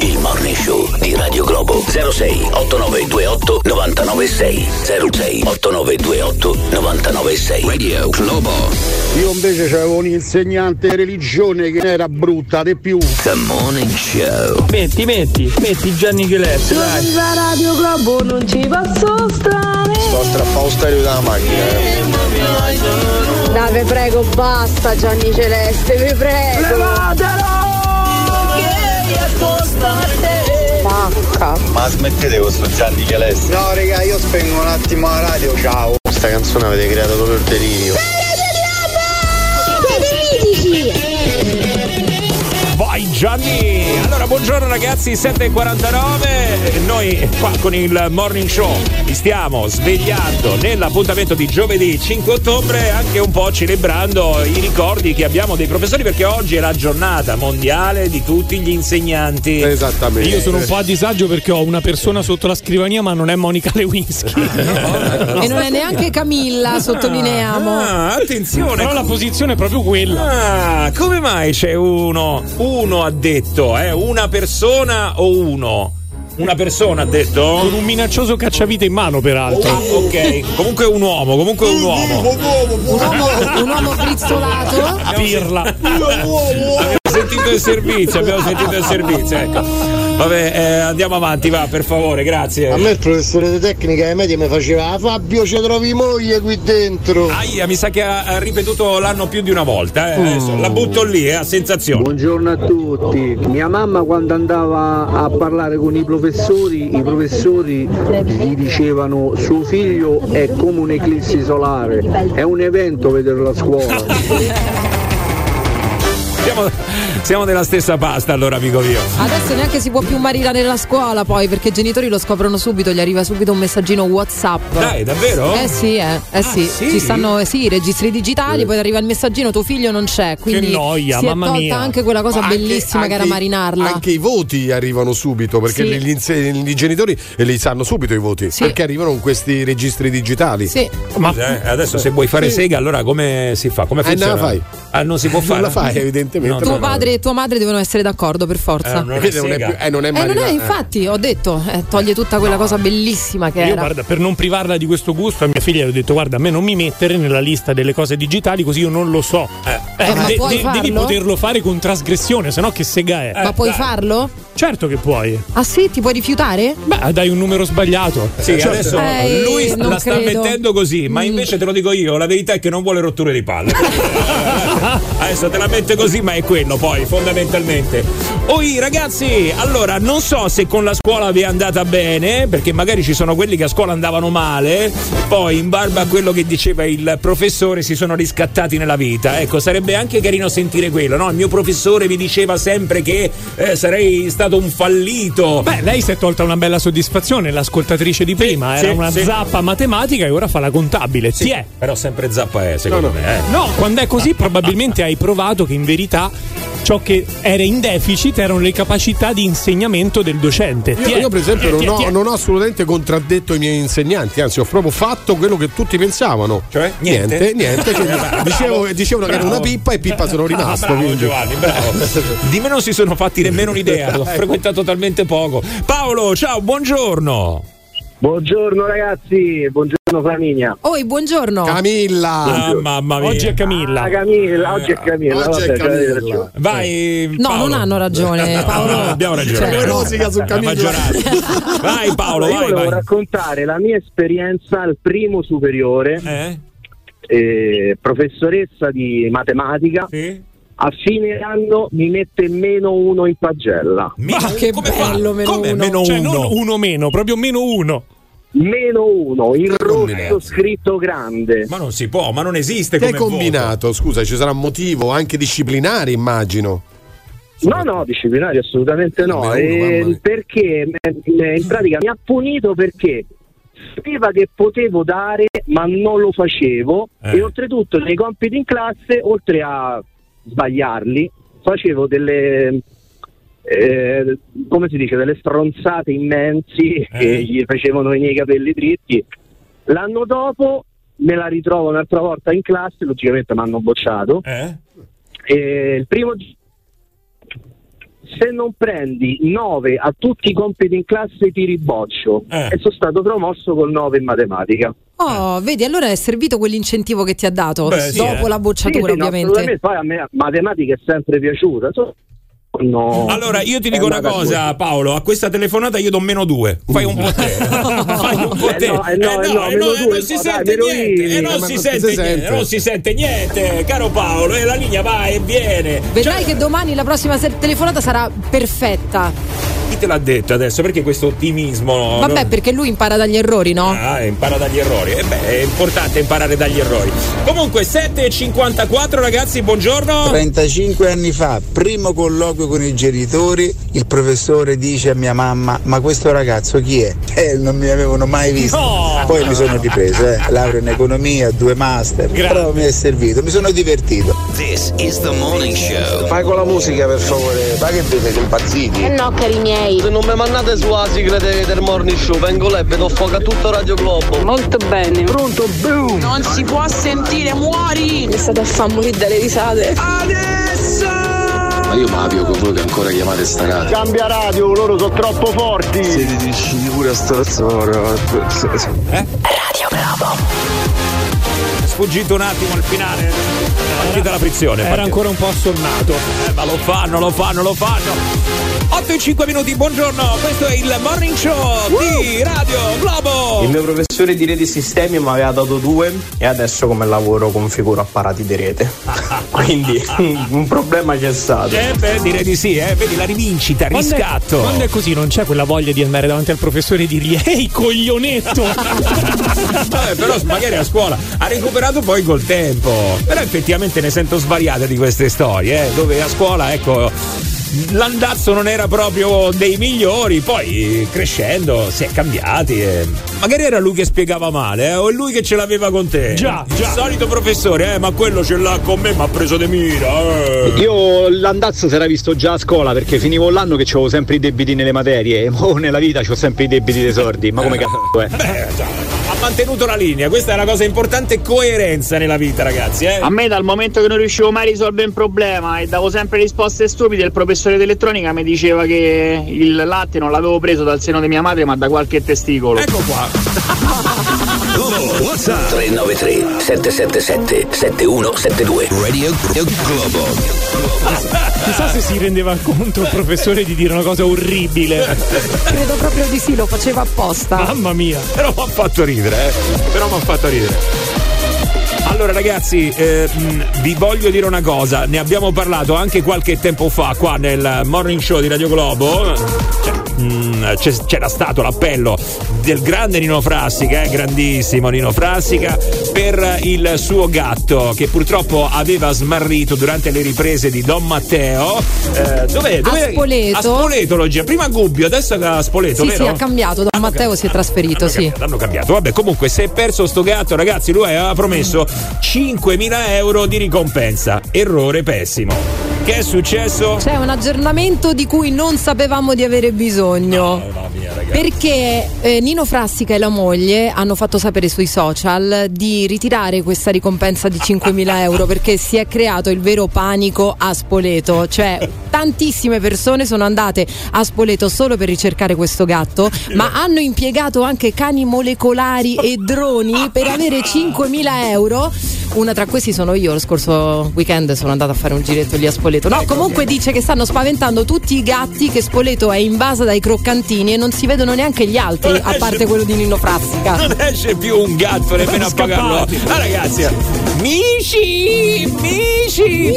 Il morning show di Radio Globo 06 8928 996 06 8928 996 Radio Globo Io invece avevo un insegnante di religione che era brutta di più. The Morning Show Metti, metti, metti Gianni Chiletti, dai. Senza Radio Globo non ci posso stare. Sto strappando stereo dalla macchina. eh. Dai, vi prego, basta Gianni Celeste, vi prego. Bacca. Ma smettete con sto Gianni Chialessi. No raga, io spengo un attimo la radio, ciao. Questa canzone avete creato proprio il delirio. Vai Gianni! Allora, buongiorno ragazzi, 7.49. Noi qua con il morning show vi stiamo svegliando nell'appuntamento di giovedì 5 ottobre, anche un po' celebrando i ricordi che abbiamo dei professori, perché oggi è la giornata mondiale di tutti gli insegnanti. Esattamente. Io sono un po' a disagio perché ho una persona sotto la scrivania, ma non è Monica Lewinsky. E non è neanche Camilla, sottolineiamo. Ah, attenzione! Però la posizione è proprio quella. Ah, come mai c'è uno? Uno ha detto, eh? Una persona o uno? Una persona ha detto? Con un minaccioso cacciavite in mano, peraltro. Ah, ok, comunque un uomo, comunque un uomo. Un uomo, un uomo brizzolato. Pirla. Abbiamo sentito il servizio, abbiamo sentito il servizio, ecco. Vabbè, eh, andiamo avanti, va, per favore, grazie. A me il professore di tecnica ai media mi faceva "Ah, Fabio ci trovi moglie qui dentro. Aia, mi sa che ha, ha ripetuto l'anno più di una volta, eh. Adesso la butto lì, eh, a sensazione. Buongiorno a tutti. Mia mamma quando andava a parlare con i professori, i professori gli dicevano suo figlio è come un'eclissi solare, è un evento vederlo a scuola. Siamo, nella stessa pasta allora, amico mio. Adesso neanche si può più marinare nella scuola poi perché i genitori lo scoprono subito, gli arriva subito un messaggino WhatsApp. Dai, davvero? Eh sì, eh, eh sì. sì? Ci stanno eh, sì, i registri digitali, poi arriva il messaggino tuo figlio non c'è, quindi noia, si mamma è tolta mia. anche quella cosa Anche- bellissima che era anche- marinarla. Anche i voti arrivano subito perché Sì. gli, inse- i genitori li sanno subito i voti Sì. perché arrivano con questi registri digitali. Sì. Ma eh, adesso se vuoi fare sega, allora come si fa? Come Eh, non la funziona? fai. Ah, non si può fare. Non la fai, evidentemente. No, Tuo no, no. padre e tua madre devono essere d'accordo per forza. Eh, non è non è più- eh, non è Eh, non è, eh. infatti, ho detto, eh, toglie tutta quella cosa bellissima che Io era. guarda, per non privarla di questo gusto, a mia figlia le ho detto: guarda, a me non mi mettere nella lista delle cose digitali, così io non lo so. Eh, Eh, ma puoi devi farlo? poterlo fare con trasgressione, se no che sega è. Ma puoi farlo? Certo che puoi. Ah sì, ti puoi rifiutare? Beh, dai un numero sbagliato. Sì, Certo. adesso Eh, lui la sta credo. mettendo così, ma invece te lo dico io, la verità è che non vuole rotture di palle. adesso te la mette così, ma è quello poi, fondamentalmente. Oi ragazzi, allora non so se con la scuola vi è andata bene, perché magari ci sono quelli che a scuola andavano male, poi in barba a quello che diceva il professore si sono riscattati nella vita. Ecco, sarebbe anche carino sentire quello, no? Il mio professore mi diceva sempre che eh, sarei stato un fallito. Beh, lei si è tolta una bella soddisfazione, l'ascoltatrice di prima sì, era una sì. zappa matematica e ora fa la contabile. Ti è. Però sempre zappa è, secondo me. Eh. No, quando è così probabilmente hai provato che in verità ciò che era in deficit erano le capacità di insegnamento del docente. Io, è. io, per esempio non è, ho, non ho assolutamente contraddetto i miei insegnanti, anzi ho proprio fatto quello che tutti pensavano. Cioè? Niente? Niente, niente, Bravo. dicevo, dicevano che era Bravo. una pippa e pippa sono rimasto. bravo. Giovanni, bravo. Di me non si sono fatti nemmeno un'idea, l'ho frequentato talmente poco. Paolo, ciao, buongiorno. Buongiorno ragazzi, buongiorno famiglia. Oi, buongiorno. Camilla. Ah, mamma mia. Oggi è Camilla. Ah, Camilla, oggi è Camilla. Oggi è vabbè, Camilla. avete ragione. Vai. No, Paolo. non hanno ragione, Paolo. No, abbiamo ragione. Cioè, abbiamo no. Rosica su La Camilla. Vai Paolo, Allora, io vai, volevo vai. raccontare la mia esperienza al primo superiore, Eh? eh, professoressa di matematica. Sì? A fine anno mi mette meno uno in pagella. Ma che come fa? bello, meno Come uno. meno Cioè, uno? non uno meno, proprio meno uno. Meno uno, in rosso scritto grande. Ma non si può, ma non esiste Che hai come combinato? Scusa, ci sarà un motivo anche disciplinare, immagino. No, no, disciplinari assolutamente no. Uno, Eh, mamma mia. perché eh, in pratica mi ha punito perché sapeva che potevo dare, ma non lo facevo. Eh. E oltretutto nei compiti in classe, oltre a sbagliarli, facevo delle. eh, come si dice, delle stronzate immensi che gli facevano i miei capelli dritti. L'anno dopo me la ritrovo un'altra volta in classe, logicamente mi hanno bocciato. Eh? Il primo se non prendi 9 a tutti i compiti in classe ti riboccio Eh. e sono stato promosso col 9 in matematica Oh, vedi, allora è servito quell'incentivo che ti ha dato Beh, sì, dopo eh. la Sì, bocciatura, sì, no, ovviamente. assolutamente. poi a me matematica è sempre piaciuta no, Allora, io ti dico una cosa, così. Paolo. A questa telefonata io do meno due. Fai un po' te. Fai un po' Eh te. no, eh no, eh no, eh eh, non si no, sente niente. E Eh, non si sente. Non si sente niente, caro Paolo. E la linea va e viene. Vedrai che domani la prossima telefonata sarà perfetta. Chi te l'ha detto adesso? Perché questo ottimismo? Vabbè, no? perché lui impara dagli errori, no? Ah, impara dagli errori. E beh, è importante imparare dagli errori. Comunque, 7.54 ragazzi, buongiorno. 35 anni fa, primo colloquio con i genitori, il professore dice a mia mamma: Ma questo ragazzo chi è? Eh, non mi avevano mai visto. No! Poi mi sono ripreso, eh. laurea in economia, due master, però mi è servito, mi sono divertito. This is the morning show. Fai con la musica per favore, ma che vi siete impazziti? Eh no, cari miei. Se non mi mandate sulla sigla de- del morning show, vengo là e vedo fuoco tutto Radio Globo. Molto bene. pronto boom Non si può sentire, muori! Mi state a far morire dalle risate. Ma io mavio con voi che ancora chiamate sta radio. Cambia radio, loro sono troppo forti. Siete riusciti pure a stronzare. Sfuggito un attimo al finale. Partita la frizione. Era partita. ancora un po' assonnato. Eh, ma lo fanno, lo fanno, lo fanno. 8 e 5 minuti, buongiorno. Questo è il morning show di Radio Globo. Il mio professore di reti sistemi mi aveva dato due e adesso come lavoro configuro apparati di rete. Quindi un problema c'è stato. Eh beh, direi di sì, eh. Vedi la rivincita, il Quando è, riscatto. quando è così non c'è quella voglia di andare davanti al professore e dirgli ehi coglionetto Vabbè, però magari a scuola ha recuperato poi col tempo. Però effettivamente ne sento svariate di queste storie, eh, dove a scuola, ecco, l'andazzo non era proprio dei migliori, poi crescendo si è cambiati. e Magari era lui che spiegava male, eh, o è lui che ce l'aveva con te. Già, Il già. solito professore, eh, ma quello ce l'ha con me, mi ha preso de mira. eh. Io l'andazzo si era visto già a scuola perché finivo l'anno che avevo sempre i debiti nelle materie e nella vita ho sempre i debiti dei sordi. Ma come cazzo è? Beh, già, mantenuto la linea, questa è una cosa importante, coerenza nella vita, ragazzi. Eh. A me dal momento che non riuscivo mai a risolvere un problema e davo sempre risposte stupide, il professore di elettronica mi diceva che il latte non l'avevo preso dal seno di mia madre ma da qualche testicolo. Ecco qua. WhatsApp 393 777 7172 Radio Globo. Chissà se si rendeva conto il professore di dire una cosa orribile. Credo proprio di sì, lo faceva apposta. Mamma mia. Però mi ha fatto ridere, eh. Però mi ha fatto ridere. Allora ragazzi, eh, vi voglio dire una cosa, ne abbiamo parlato anche qualche tempo fa qua nel morning show di Radio Globo. Cioè, mh, c'è- c'era stato l'appello del grande Nino Frassica, eh, grandissimo Nino Frassica, per il suo gatto che purtroppo aveva smarrito durante le riprese di Don Matteo. Eh, dov'è? dov'è? A Spoleto. A Spoleto lo gira. Prima a Gubbio, adesso a Spoleto, Sì, vero? sì, ha cambiato. Don Matteo si è trasferito, sì. L'hanno cambiato. Vabbè, comunque, si è perso sto gatto, ragazzi. Lui aveva promesso 5.000 euro di ricompensa. Errore pessimo. Che è successo? C'è un aggiornamento di cui non sapevamo di avere bisogno. Perché eh, Nino Frassica e la moglie hanno fatto sapere sui social di ritirare questa ricompensa di 5.000 euro perché si è creato il vero panico a Spoleto. Cioè, tantissime persone sono andate a Spoleto solo per ricercare questo gatto, ma hanno impiegato anche cani molecolari e droni per avere 5.000 euro. Una tra questi sono io, lo scorso weekend sono andata a fare un giretto lì a Spoleto. No, comunque dice che stanno spaventando tutti i gatti, che Spoleto è invasa dai croccantini e non si vedono neanche gli altri, a parte quello di Nino Frassica. Non esce più un gatto nemmeno a pagarlo. Ah, ragazzi, Mici! Mici!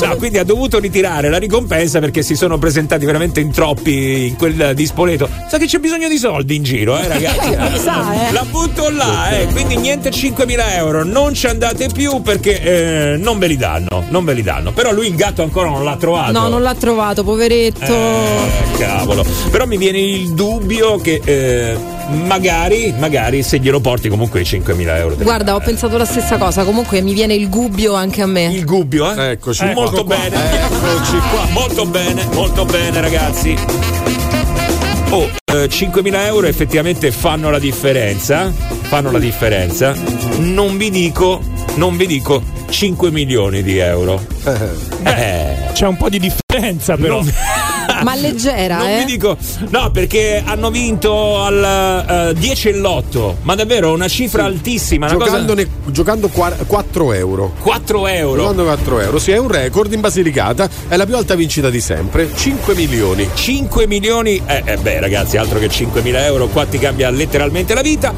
No, quindi ha dovuto ritirare la ricompensa perché si sono presentati veramente in troppi in quel di Spoleto. Sa che c'è bisogno di soldi in giro, eh, ragazzi. Eh, sa, eh. La butto là, eh. Quindi niente 5.000 euro. Non ci andate più perché eh, non ve li danno. Non ve li danno. Però lui il gatto ancora non l'ha trovato. No, non l'ha trovato, poveretto. Eh, cavolo. Però mi viene il dubbio che eh, magari, magari se glielo porti comunque i 5.000 euro. Guarda, ho pensato la stessa cosa. Comunque mi viene il gubbio anche a me. Il gubbio, eh? Eccoci. molto qua. bene. Eccoci qua. Molto bene, molto bene, ragazzi. Oh, eh, 5.000 euro effettivamente fanno la differenza. Fanno la differenza. Non vi dico, non vi dico 5 milioni di euro. Eh. C'è un po' di differenza, però. Ma leggera, Non eh? vi dico, no, perché hanno vinto al eh, 10 e l'8, ma davvero una cifra altissima. Una cosa... Giocando qua- 4 euro. 4 euro. Giocando 4 euro. Sì, è un record in Basilicata. È la più alta vincita di sempre. 5 milioni. 5 milioni, eh, eh, beh ragazzi, altro che 5.000 euro, qua ti cambia letteralmente la vita.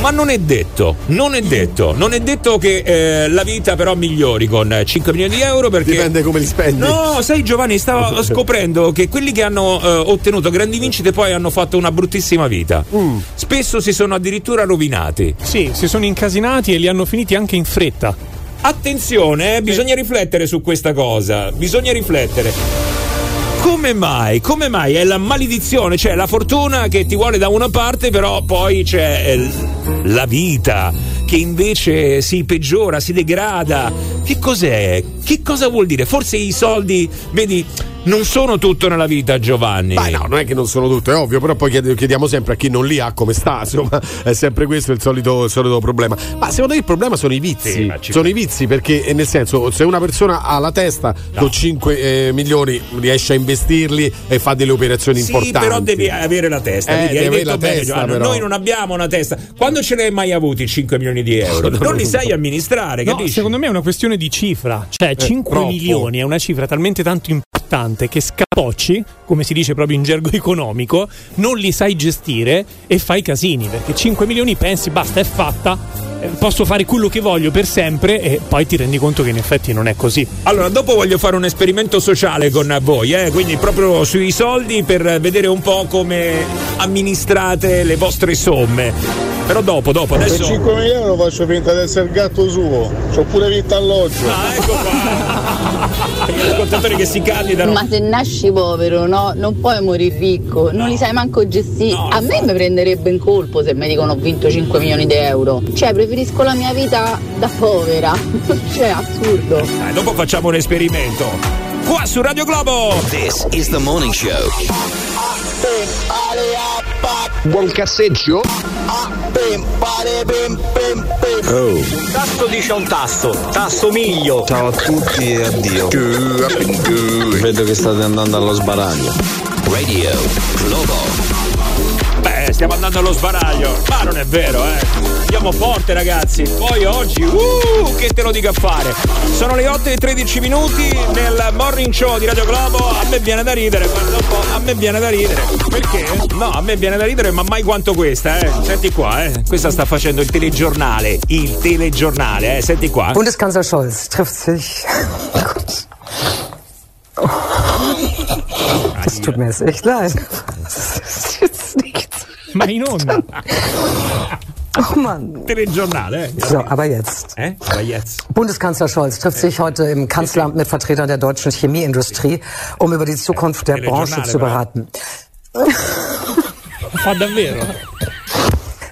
Ma non è detto, non è detto, non è detto che eh, la vita però migliori con eh, 5 milioni di euro perché... Dipende come li spendi. No, sai Giovanni, stavo scoprendo che quelli che hanno eh, ottenuto grandi vincite poi hanno fatto una bruttissima vita. Mm. Spesso si sono addirittura rovinati. Sì, si sono incasinati e li hanno finiti anche in fretta. Attenzione, eh, bisogna riflettere su questa cosa, bisogna riflettere. Come mai? Come mai? È la maledizione, cioè la fortuna che ti vuole da una parte, però poi c'è eh, la vita che invece si peggiora, si degrada. Che cos'è? Che cosa vuol dire? Forse i soldi, vedi, non sono tutto nella vita, Giovanni. Ma no, non è che non sono tutto, è ovvio, però poi chied- chiediamo sempre a chi non li ha come sta, insomma, è sempre questo il solito, il solito problema. Ma secondo me il problema sono i vizi. Sì, sono i vizi perché, eh, nel senso, se una persona ha la testa con 5 milioni riesce a investirli e fa delle operazioni Sì, importanti. però devi avere la testa. Eh, devi hai avere la bene, testa. Noi non abbiamo una testa. Quando ce l'hai mai avuti 5 milioni di euro? No, no, non li no, sai no. amministrare, No, capisci? secondo me è una questione di cifra. Cioè, 5 troppo. milioni è una cifra talmente tanto importante che scapocci, come si dice proprio in gergo economico, non li sai gestire e fai casini. Perché 5 milioni pensi, basta, è fatta, posso fare quello che voglio per sempre e poi ti rendi conto che in effetti non è così. Allora, dopo voglio fare un esperimento sociale con voi, eh? quindi proprio sui soldi per vedere un po' come amministrate le vostre somme. Però dopo, dopo, Per adesso. 5.000 euro faccio finta di essere il gatto suo. C'ho pure vitto alloggio. Ah, ecco qua. Gli ascoltatori che si candidano. Ma se nasci povero, no? Non puoi morire ricco, non li sai manco gestire. A me mi prenderebbe in colpo se mi dicono ho vinto 5 milioni di euro. Cioè, preferisco la mia vita da povera. cioè, assurdo. Dai, dopo facciamo un esperimento. Qua su Radio Globo. This is the morning show. Buon casseggio? Oh. Tasto dice un tasto, tasto miglio. Ciao a tutti e addio. Vedo che state andando allo sbaraglio. Radio Globo. Eh, stiamo andando allo sbaraglio. Ma non è vero, eh. Andiamo forte, ragazzi. Poi oggi, uh, che te lo dica a fare. Sono le 8 e 13 minuti nel morning show di Radio Globo. A me viene da ridere, guarda un po', a me viene da ridere. Perché? No, a me viene da ridere, ma mai quanto questa, eh. Senti qua, eh. Questa sta facendo il telegiornale. Il telegiornale, eh. Senti qua. Bundeskanzler Scholz trifft sich. Das tut mir jetzt echt leid. Ma in onda. Oh Mann. Telegiornale, eh. So, aber jetzt. Eh? Aber jetzt. Bundeskanzler Scholz trifft sich heute im Kanzleramt mit Vertretern der deutschen Chemieindustrie, um über die Zukunft der Branche zu beraten. Fa davvero?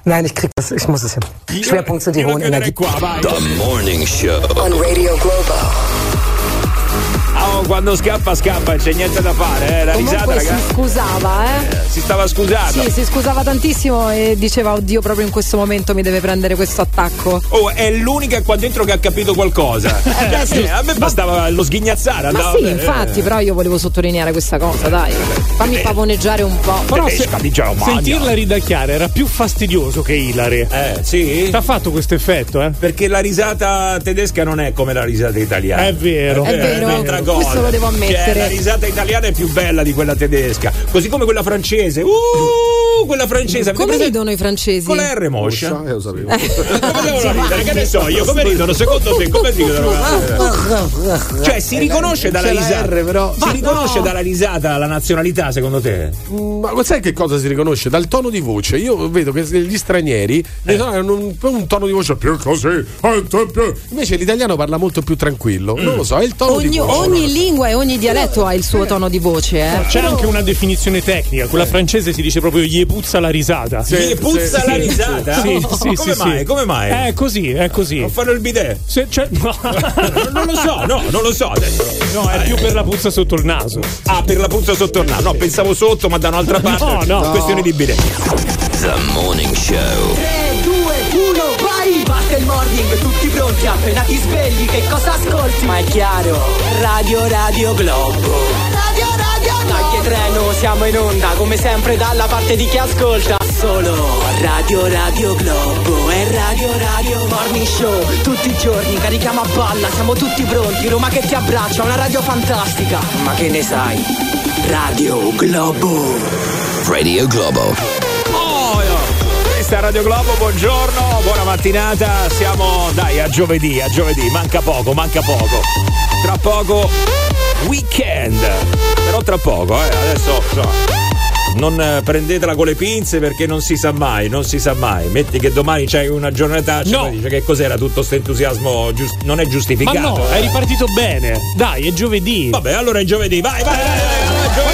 Nein, ich krieg das, ich muss es hin. Schwerpunkt sind die hohen Energie. The Morning Show. On Radio Globo. Quando scappa, scappa, c'è niente da fare, eh. La risata, Comunque si ragazzi. scusava, eh. Si stava scusando. Sì, si scusava tantissimo e diceva oddio proprio in questo momento mi deve prendere questo attacco. Oh, è l'unica qua dentro che ha capito qualcosa. Cioè, sì. eh, A me bastava lo sghignazzare. Ma sì, infatti, però io volevo sottolineare questa cosa, dai. Fammi pavoneggiare un po'. Però se, sentirla ridacchiare era più fastidioso che Ilari. Eh, sì. T'ha fatto questo effetto, eh? Perché la risata tedesca non è come la risata italiana. È vero. È vero, un'altra cosa. Questo lo devo ammettere. Cioè, la risata italiana è più bella di quella tedesca. Così come quella francese. Uh, quella francese. Avete Come presente? ridono i francesi? Con la R moscia. Eh, lo sapevo. Come devono ridere? Che ne so io? Come ridono? Secondo te come ridono? Cioè, si riconosce dalla risata. R, però. Si riconosce dalla risata la nazionalità, secondo te? Ma sai che cosa si riconosce? Dal tono di voce. Io vedo che gli stranieri Eh. hanno un, un tono di voce più così. eh. Invece l'italiano parla molto più tranquillo. Non lo so, è il tono Ogni, di voce. ogni lingua e ogni dialetto ha il suo tono di voce, eh. C'è anche una definizione tecnica, quella francese si dice proprio gli puzza la risata. Gli puzza sì, la sì, risata? Sì, Oh, sì, come sì, mai? sì. Come mai? È così, è così. Non fanno il bidet? Se- cioè- no. non lo so, no, non lo so adesso. No, è più per la puzza sotto il naso. Ah, per la puzza sotto il naso. No, pensavo sotto, ma da un'altra parte. No, no. Questione di bidet. The Morning Show. Pronti, appena ti svegli, che cosa ascolti? Ma è chiaro, Radio Radio Globo. Radio Radio Globo. Dai che treno, siamo in onda, come sempre dalla parte di chi ascolta. Solo Radio Radio Globo e Radio Radio Morning Show. Tutti i giorni carichiamo a palla, siamo tutti pronti, Roma che ti abbraccia, una radio fantastica. Ma che ne sai? Radio Globo. Radio Globo. Oh, questa è Radio Globo, buongiorno, buona mattinata. Siamo, dai, a giovedì, a giovedì. Manca poco, manca poco. Tra poco, weekend. Però tra poco, eh. Adesso, insomma. Non eh, prendetela con le pinze perché non si sa mai, non si sa mai. Metti che domani c'hai una giornata, No. dice che cos'era tutto questo entusiasmo, gius- non è Ma giustificato. no, eh. è ripartito bene. Dai, è giovedì. Vabbè, allora è giovedì, vai, vai, vai, vai, vai, vai.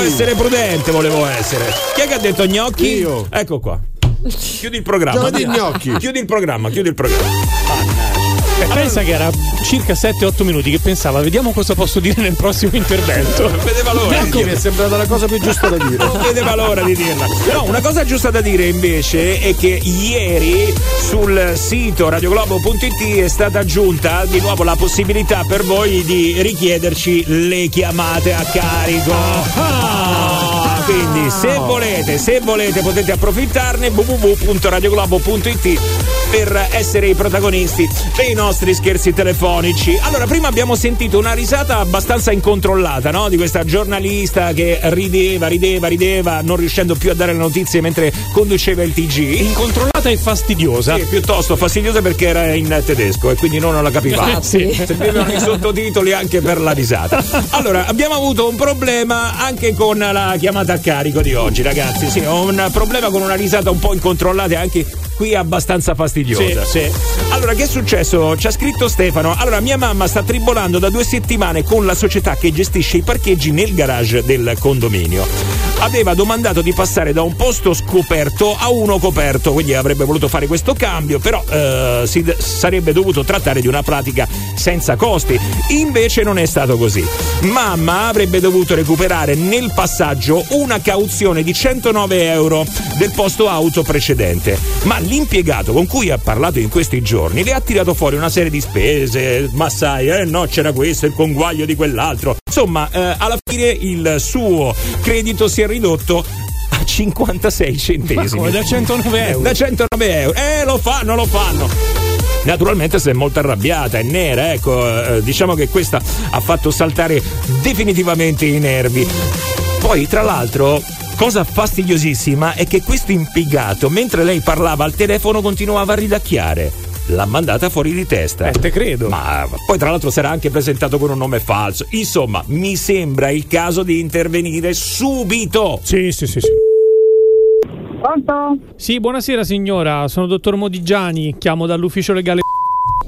Volevo essere prudente, volevo essere. Chi è che ha detto gnocchi? Io. Ecco qua. Chiudi il programma. Gnocchi. Chiudi il programma, chiudi il programma. Mannaggia. E pensa che era circa 7-8 minuti che pensava, vediamo cosa posso dire nel prossimo intervento. Non vedeva l'ora. Ecco, mi è sembrata la cosa più giusta da dire. Non vedeva l'ora di dirla. No, una cosa giusta da dire invece è che ieri sul sito radioglobo.it è stata aggiunta di nuovo la possibilità per voi di richiederci le chiamate a carico. Ah, quindi se volete, se volete potete approfittarne www.radioglobo.it per essere i protagonisti dei nostri scherzi telefonici. Allora, prima abbiamo sentito una risata abbastanza incontrollata, no? Di questa giornalista che rideva, rideva, rideva, non riuscendo più a dare le notizie mentre conduceva il TG. Incontrollata e fastidiosa. Sì, piuttosto fastidiosa perché era in tedesco e quindi non la capivamo. Sì. Servivano i sottotitoli anche per la risata. Allora, abbiamo avuto un problema anche con la chiamata carico di oggi, ragazzi. Sì, ho un problema con una risata un po' incontrollata e anche qui abbastanza fastidiosa. Sì, sì. Allora, che è successo? Ci ha scritto Stefano. Allora, mia mamma sta tribolando da due settimane con la società che gestisce i parcheggi nel garage del condominio. Aveva domandato di passare da un posto scoperto a uno coperto, quindi avrebbe voluto fare questo cambio, però eh, si d- sarebbe dovuto trattare di una pratica senza costi. Invece non è stato così. Mamma avrebbe dovuto recuperare nel passaggio una cauzione di 109 euro del posto auto precedente, ma l'impiegato con cui ha parlato in questi giorni le ha tirato fuori una serie di spese, ma sai, eh no, c'era questo, il conguaglio di quell'altro. Insomma, eh, alla fine il suo credito si è ridotto a 56 centesimi. come, da 109 euro? Da 109 euro. Eh, lo fanno, lo fanno. Naturalmente si è molto arrabbiata, è nera, ecco, eh, diciamo che questa ha fatto saltare definitivamente i nervi. Poi, tra l'altro, cosa fastidiosissima è che questo impiegato, mentre lei parlava al telefono, continuava a ridacchiare. L'ha mandata fuori di testa. Eh, te credo. Ma poi, tra l'altro, era anche presentato con un nome falso. Insomma, mi sembra il caso di intervenire subito. Sì, sì, sì, sì. Pronto? Sì, buonasera signora, sono dottor Modigiani, chiamo dall'ufficio legale.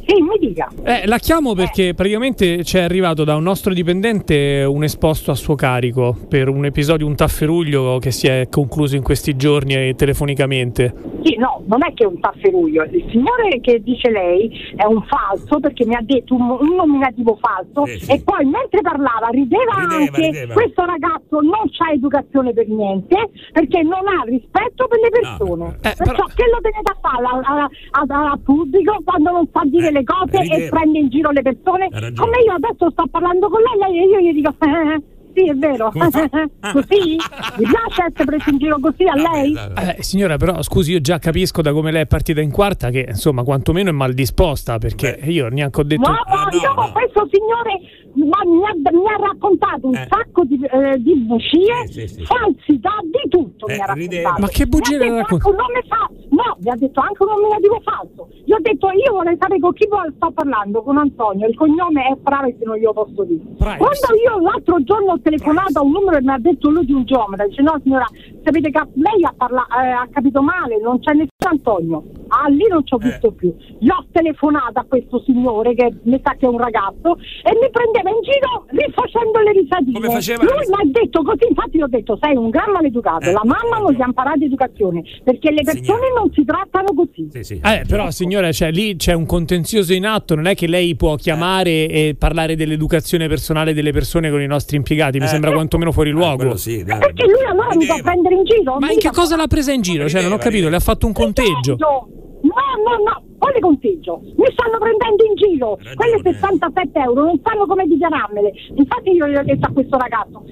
Sì, mi dica. Eh, la chiamo perché praticamente ci è arrivato da un nostro dipendente un esposto a suo carico per un episodio, un tafferuglio che si è concluso in questi giorni eh, telefonicamente. Sì, no, non è che è un tafferuglio. Il signore che dice lei è un falso perché mi ha detto un, un nominativo falso Sì, sì. e poi mentre parlava rideva, Rideva, anche rideva. questo ragazzo non ha educazione per niente perché non ha rispetto per le persone. Eh, Perciò che lo tenete a fare al- al- al- al pubblico quando non sa dire le cose e prende in giro le persone? Come io adesso sto parlando con lei e io gli dico "Eh, sì è vero, fa? così? Mi piace essere preso in giro così a lei? Eh, signora, però scusi, io già capisco da come lei è partita in quarta che insomma quantomeno è mal disposta perché io neanche ho detto... No, no, io questo signore ma mi, ha, mi ha raccontato un sacco di, eh, di bugie, Sì, sì, sì. falsità, di tutto Eh, mi ha ride- raccontato. Ma che bugie Mi le ha detto racconta? anche un nome falso. No, mi ha detto anche un nominativo falso. Io ho detto, io vorrei sapere con chi sto parlando, con Antonio. Il cognome è Privacy, non glielo posso dire. Privacy. Quando io l'altro giorno ho telefonato a un numero e mi ha detto lui di un geometra, dice no signora, sapete che lei ha, parla- eh, ha capito male, non c'è nessun Antonio. Ah, lì non ci ho visto più. Gli ho telefonato a questo signore che mi sa che è un ragazzo e mi prendeva in giro rifacendo le. Come faceva? Lui mi ha detto così, infatti gli ho detto sei un gran maleducato, Eh, la mamma non gli ha imparato educazione, perché le persone non si trattano così. Sì, sì. Eh, però signora, cioè, lì c'è un contenzioso in atto, non è che lei può chiamare e parlare dell'educazione personale delle persone con i nostri impiegati, mi Eh. sembra quantomeno fuori luogo. Quello sì, dai. Perché lui allora mi Rideva. prendere in giro? Ma Mi in che cosa l'ha presa in giro? Cioè, non ho Rideva, capito, le ha fatto un conteggio. No, no, no, quale conteggio? Mi stanno prendendo in giro. Ragione. Quelle 67 euro non sanno come dichiararmele. Infatti io gli ho detto a questo ragazzo.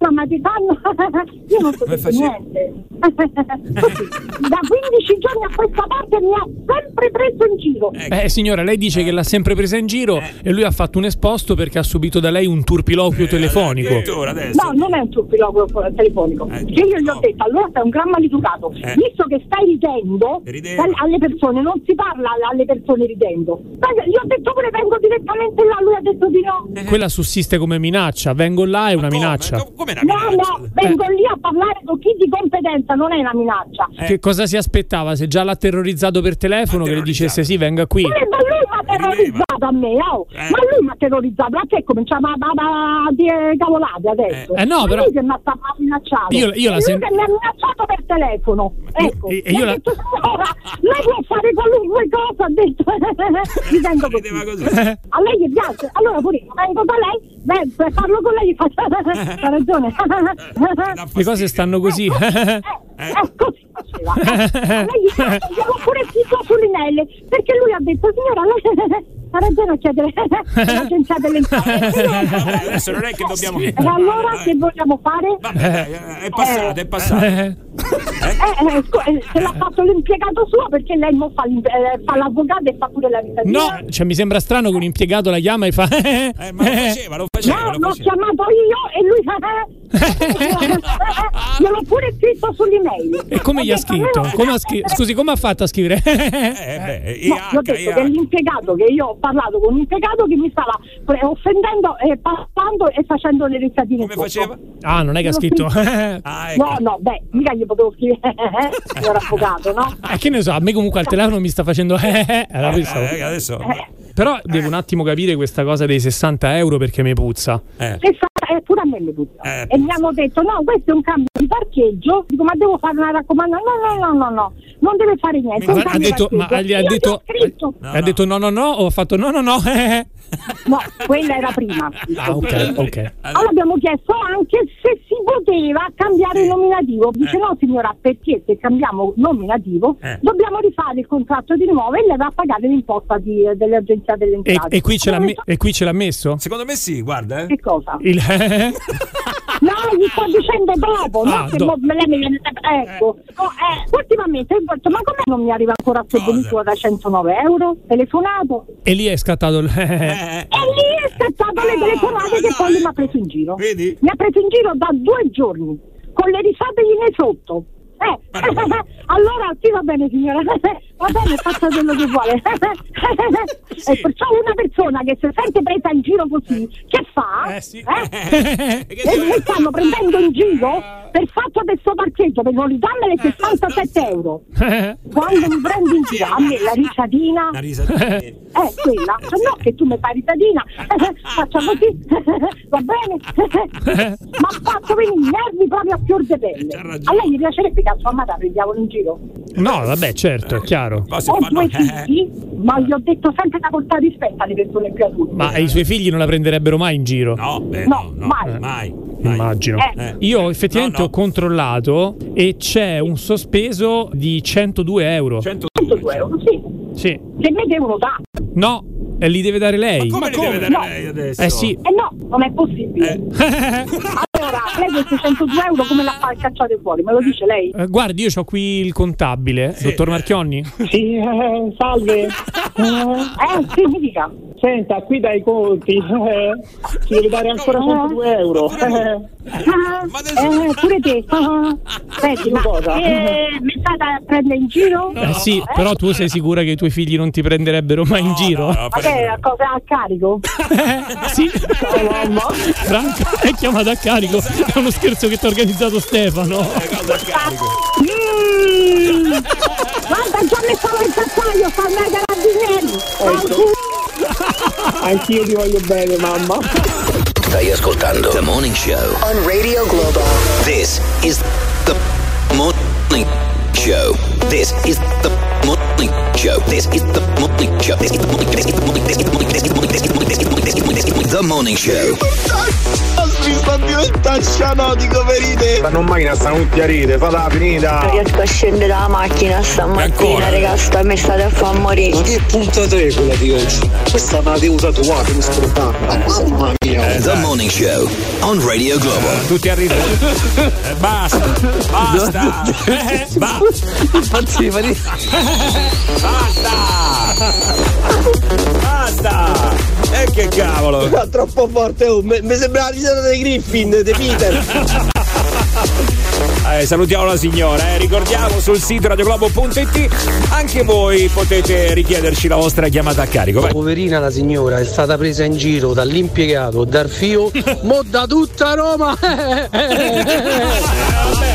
"Eh, Ma ti fanno. Io non so Come facevi? niente. Da 15 giorni a questa parte mi ha sempre preso in giro. Eh, signora, lei dice che l'ha sempre presa in giro e lui ha fatto un esposto perché ha subito da lei un turpiloquio telefonico. Addirittura adesso. No, non è un turpiloquio telefonico. Eh, Che io gli ho no. detto, allora sei un gran maleducato. Eh. Visto che stai ridendo Rideva. al- alle persone, non si parla alle persone ridendo. Gli ho detto pure vengo direttamente là, lui ha detto di no. Quella sussiste come minaccia. Vengo là è una Come? minaccia. Co- Come una No, minaccia? no, vengo lì a parlare con chi di competenza, non è una minaccia. Eh. Che cosa si aspettava? Se già l'ha terrorizzato per telefono, che le dicesse sì, venga qui. Eh, ma lui mi ha terrorizzato a me, oh. Eh. Ma lui mi ha terrorizzato, a che cominciava a, a, a dire cavolate adesso? Eh, eh, no, Ma però- lui che mi ha minacciato. Io- io la È lui sen- che mi ha minacciato per telefono. Ecco. e- e io ha la- detto, signora, lei può fare qualunque cosa, ha detto. Mi sento così. Così. A lei gli piace? Allora pure io vengo da lei, beh, parlo con lei. Ha ragione. Le cose stanno così. Eh, eh, così faceva. Eh, lei gliel'ho pure scritto sull'email perché lui ha detto signora lei ha ragione a chiedere l'agenzia delle. Vabbè, adesso non è che dobbiamo. E allora che vogliamo fare? Vabbè, eh, è passato, è passato. Eh, Eh, eh, eh, se l'ha fatto l'impiegato suo perché lei mo fa, eh, fa l'avvocato e fa pure la risatina. No, cioè mi sembra strano che un impiegato la chiama e fa. Eh, ma lo faceva, lo faceva, No, l'ho chiamato io e lui gliel'ho pure scritto sull'email. E come gli ha scritto? "No, Come ha scri- Scusi, come ha fatto a scrivere? Eh, beh, No, ho detto che l'impiegato che io ho parlato con un impiegato che mi stava pre- offendendo e parlando e facendo le risatine Come sotto. faceva? Ah, non è che ha scritto. Ah, ecco. No, no, beh, mica gli potevo scrivere signor avvocato, no? Eh, che ne so, a me comunque al telefono mi sta facendo. Allora, Eh, pensavo- eh, adesso. Però devo un attimo capire questa cosa dei 60 euro perché mi puzza. Eh. Eh, pure a me mi puzza. Eh, e mi hanno detto no, questo è un cambio di parcheggio. Dico, ma devo fare una raccomandazione? No, no, no, no, no, non deve fare niente. Ma ha detto, ma gli ha detto, ho scritto. ha detto no, no, no, o ha fatto no, no, no. eh. No, quella era prima. Ah, ok, ok. Allora abbiamo chiesto anche se si poteva cambiare il nominativo. Dice Eh. no signora, perché se cambiamo nominativo Eh. dobbiamo rifare il contratto di nuovo e lei va a pagare l'imposta di- dell'agenzia delle E, entrate. e qui ce l'ha Allora, me- e qui ce l'ha messo? Secondo me sì, guarda. Eh. Che cosa? Il- No, No, gli sto dicendo dopo, Ah, no che do- lei mi viene ecco. No, eh, ultimamente ho detto, ma come non mi arriva ancora questo bonifico da 109 euro? Telefonato? E lì è scattato il. E lì è scattato le telefonate che poi lui mi ha preso in giro. Mi ha preso in giro da due giorni, con le risate gliene sotto. Eh, allora sì va bene signora, va bene faccia quello che vuole. e perciò una persona che si sente presa in giro così, che fa? Eh? E mi stanno prendendo in giro per fatto del suo parcheggio, per non ridarmene 67 euro. Quando mi prendi in giro, a me la risatina, La risatina. eh, quella, se no che tu mi fai risatina, faccia così, va bene? Ma ha fatto venire i nervi proprio a fior di pelle. A lei gli piacerebbe che a sua amata prendiamo in giro? No, vabbè, certo, è chiaro. Ho due figli, ma gli ho detto sempre da portare rispetto alle persone più adulte. Ma i suoi figli non la prenderebbero mai in giro? No, beh, No, mai. mai. Immagino. Eh. Io effettivamente ho controllato e c'è un sospeso di 102 euro. 102 euro, sì. Sì. Che me devono dare. No, e li deve dare lei. come li deve dare No. lei adesso? Eh sì. Eh no, non è possibile. allora, lei questi 102 euro come la fa cacciare fuori? Me lo dice lei? Eh, guardi, io ho qui il contabile, dottor Marchionni. Sì, eh, salve. Eh, sì, mi dica. Senta, qui dai conti. Eh, ci devi dare ancora 102 euro. Eh, Ah, eh, pure te. Ah, Senti, ma eh, mi state a prendere in giro? Eh sì, però tu sei sicura che tuoi figli non ti prendererebero mai in giro? Ma che è una cosa a carico? sì. Franco è chiamato a carico. È uno scherzo che ti ha organizzato Stefano. Mm. Guarda, già mi stavo il cacciaio, stanno ai carabinieri. Anch'io ti voglio bene, mamma. Stai ascoltando The Morning Show On Radio Global. This is the morning show. This is the morning show. This is the morning show. This is the morning This is the morning This is the morning This is the morning This is the morning This is the morning This is the morning This is the morning The morning show. Mi sta diventando cianotico ferite. Stanno in macchina, stanno tutti a ride, falla finita. Non riesco a scendere dalla macchina stamattina, raga, sta mi state a far morire. Ma che puntata è quella di oggi? Questa me la devo tatuare, mi sto Mamma mia. The morning show on Radio Globo. Tutti a ridere. Eh, basta, basta. Eh, ba- Impazziva di... basta. Basta. E che cavolo. Troppo forte, oh, mi mi sembra la risata dei Griffin, di Peter. Eh, salutiamo la signora, eh. ricordiamo sul sito radioglobo.it anche voi potete richiederci la vostra chiamata a carico. Vai. Poverina la signora è stata presa in giro dall'impiegato, dal fio, mo da tutta Roma.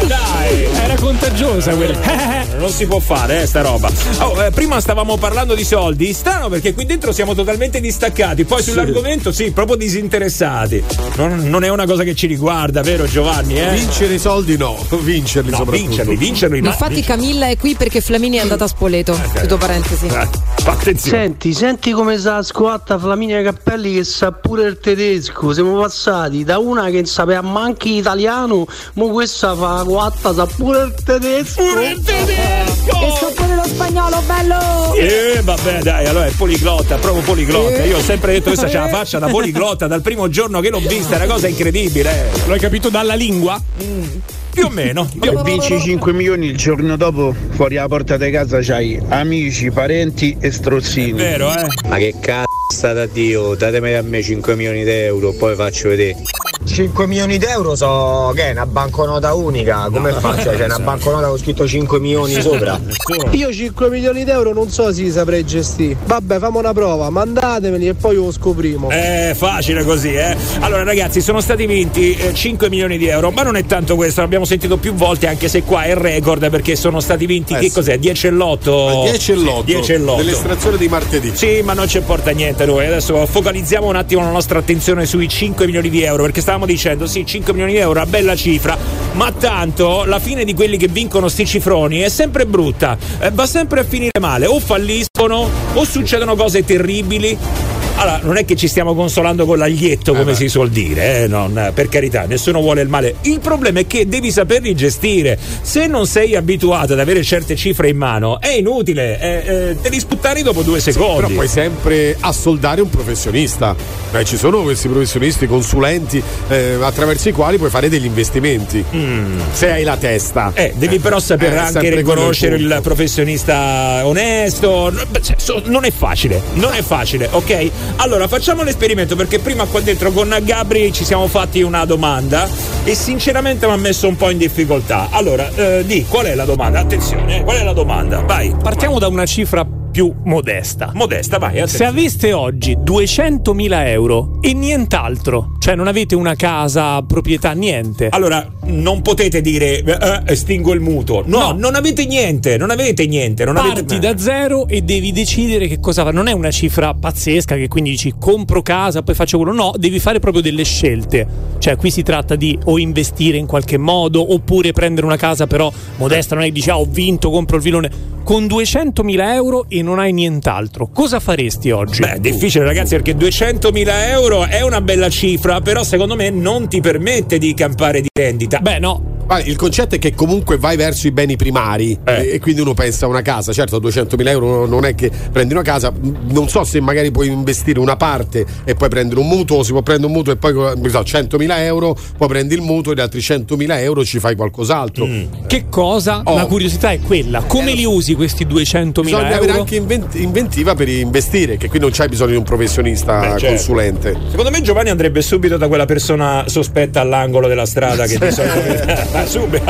Dai, era contagiosa quella. non si può fare, eh, sta roba. Oh, eh, prima stavamo parlando di soldi, strano perché qui dentro siamo totalmente distaccati, poi sull'argomento sì, proprio disinteressati. Non, non è una cosa che ci riguarda, vero Giovanni? Eh? Vincere i soldi no, vincerli No, soprattutto. vincerli, vincerli no. Infatti Camilla è qui perché Flaminia è andata a Spoleto. Chiudo parentesi. Attenzione. Senti, senti come sa squatta Flaminia Cappelli che sa pure il tedesco. Siamo passati da una che sapeva manchi italiano, mo questa fa quatta sa pure il tedesco. Pure il E so pure lo spagnolo, bello! Eh, vabbè, dai, allora è poliglotta, proprio poliglotta. Io ho sempre detto questa c'ha la faccia da poliglotta dal primo giorno che l'ho vista, è una cosa incredibile. eh. L'hai capito dalla lingua? Più o meno. Se vinci 5 milioni il giorno dopo, fuori alla porta di casa c'hai amici, parenti e strozzini. Vero, eh? Ma che cazzo da Dio? Datemi a me 5 milioni di euro, poi faccio vedere. 5 milioni d'euro so che è una banconota unica, come No, faccio? C'è una so. banconota con scritto 5 milioni sopra. Io 5 milioni d'euro non so se li saprei gestire. Vabbè, famo una prova, mandatemeli e poi lo scoprimo. È facile così, eh. Allora, ragazzi, sono stati vinti eh, 5 milioni di euro, ma non è tanto questo, l'abbiamo sentito più volte, anche se qua è il record perché sono stati vinti. Eh che sì. cos'è? 10 e l'otto? 10 e l'otto 10 e l'otto. dell'estrazione di martedì. Sì, ma non ci importa niente noi. Adesso focalizziamo un attimo la nostra attenzione sui 5 milioni di euro, perché stavamo dicendo, sì, 5 milioni di euro, una bella cifra, ma tanto la fine di quelli che vincono sti cifroni è sempre brutta, Eh, va sempre a finire male, o falliscono, o succedono cose terribili. Allora, non è che ci stiamo consolando con l'aglietto, come beh. si suol dire, eh, non, per carità, nessuno vuole il male. Il problema è che devi saperli gestire. Se non sei abituato ad avere certe cifre in mano, è inutile, eh, eh, devi sputtare dopo due secondi. Però puoi sempre assoldare un professionista. Eh, ci sono questi professionisti, consulenti, eh, attraverso i quali puoi fare degli investimenti. Se hai la testa. Eh, devi però saper Eh, anche sempre quello riconoscere il il professionista onesto. Beh, cioè, so- non è facile, non è facile, ok? Allora facciamo l'esperimento perché prima qua dentro con Gabri ci siamo fatti una domanda e sinceramente mi ha messo un po' in difficoltà. Allora, eh, di qual è la domanda? Attenzione, eh, qual è la domanda? Vai. Partiamo da una cifra più modesta. Modesta, vai. Se attenzione. aveste oggi 200.000 euro e nient'altro, cioè non avete una casa, proprietà, niente. Allora, non potete dire eh, eh, estingo il mutuo. No, non avete niente, non avete niente. Non Parti avete... da zero e devi decidere che cosa fare. Non è una cifra pazzesca che quindi dici compro casa, poi faccio quello. No, devi fare proprio delle scelte. Cioè, qui si tratta di o investire in qualche modo oppure prendere una casa però modesta. Non è che dici ah, ho vinto, compro il vilone. Con 200.000 euro e non hai nient'altro, cosa faresti oggi? Beh, è difficile ragazzi perché 200.000 euro è una bella cifra, però secondo me non ti permette di campare di rendita. Beh, no. Il concetto è che comunque vai verso i beni primari Eh. e, quindi uno pensa a una casa. Certo, 200.000 euro non è che prendi una casa. Non so se magari puoi investire una parte e poi prendere un mutuo, si può prendere un mutuo e poi so, 100.000 euro, poi prendi il mutuo e gli altri 100.000 euro ci fai qualcos'altro. Che cosa? Oh. La curiosità è quella. Come li usi questi 200.000 Bisogna euro? avere anche invent- inventiva per investire, che qui non c'hai bisogno di un professionista Beh, certo. consulente. Secondo me Giovanni andrebbe subito da quella persona sospetta all'angolo della strada che di Ma subito.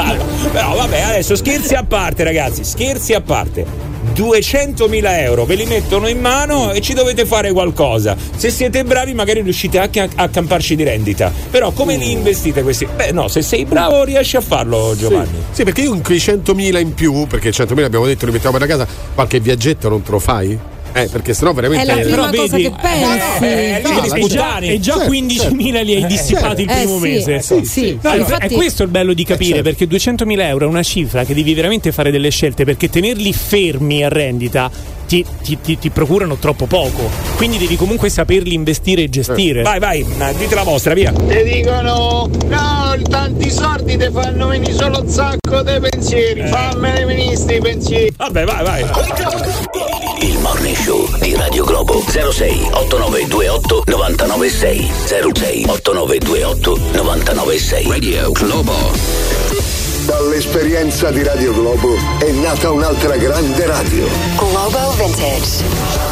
Però vabbè, adesso scherzi a parte, ragazzi, scherzi a parte. 200.000 euro ve li mettono in mano e ci dovete fare qualcosa. Se siete bravi, magari riuscite anche a, a camparci di rendita. Però come li investite questi? Beh, no, se sei bravo riesci a farlo, Giovanni. Sì, sì, perché io in quei 100.000 in più, perché 100.000 abbiamo detto li mettiamo per la casa, qualche viaggetto non te lo fai? Eh, perché sennò veramente. È la prima Però cosa vedi- che pensi. Eh, No, li e già, e già Certo, 15.000 li hai dissipati il Eh, primo sì, mese. sì, sì. No, infatti- È questo il bello di capire certo. perché 200.000 euro è una cifra che devi veramente fare delle scelte perché tenerli fermi a rendita ti, ti- ti- ti procurano troppo poco. Quindi devi comunque saperli investire e gestire. Vai, vai, eh, dite la vostra, via. Ti dicono no, tanti soldi ti fanno venire solo un sacco di pensieri, fammene venire sti pensieri. Vabbè, vai, vai. Il Morning Show di Radio Globo 06 8928 996 06 8928 996 Radio Globo Dall'esperienza di Radio Globo è nata un'altra grande radio. Globo Vintage.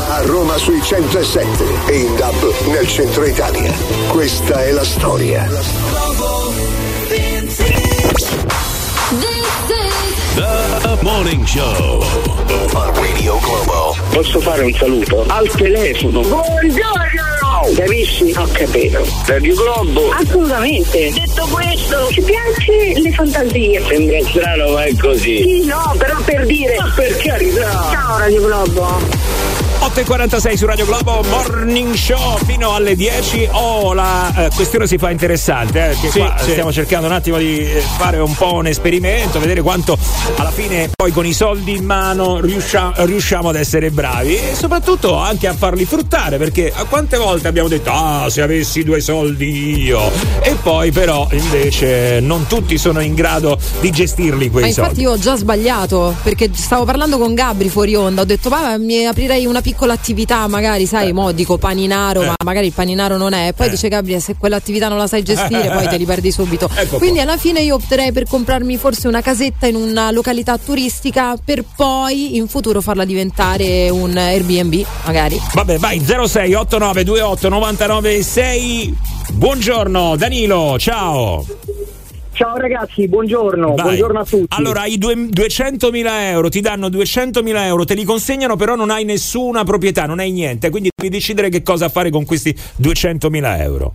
A Roma sui 107 e in DAB nel centro Italia. Questa è la storia. The Morning Show on Radio Globo Posso fare un saluto? Al telefono. Buongiorno! Capisci? Ho capito. Radio Globo. Assolutamente. Detto questo, ci piace le fantasie. Sembra strano, ma è così. Sì, no, però per dire. Ma per carità. Ciao Radio Globo. 8.46 su Radio Globo Morning Show fino alle 10 oh la eh, questione si fa interessante eh, perché Sì, qua sì. stiamo cercando un attimo di eh, fare un po' un esperimento vedere quanto alla fine poi con i soldi in mano riuscia- riusciamo ad essere bravi e soprattutto anche a farli fruttare perché a quante volte abbiamo detto ah se avessi due soldi io. E poi però invece non tutti sono in grado di gestirli Ma quei infatti soldi. io ho già sbagliato perché stavo parlando con Gabri fuori onda, ho detto "Ma mi aprirei una piccola attività, magari sai, mo dico paninaro, ma magari il paninaro non è". E poi Eh. dice Gabri "Se quell'attività non la sai gestire, poi te li perdi subito". Ecco Quindi qua. alla fine io opterei per comprarmi forse una casetta in una località turistica per poi in futuro farla diventare un Airbnb, magari. Vabbè, vai 06 89 28 99 6. Buongiorno Danilo, ciao. Ciao ragazzi, buongiorno. Vai. Buongiorno a tutti. Allora, i due- 200.000 euro ti danno 200.000 euro, te li consegnano, però non hai nessuna proprietà, non hai niente. Quindi devi decidere che cosa fare con questi 200.000 euro.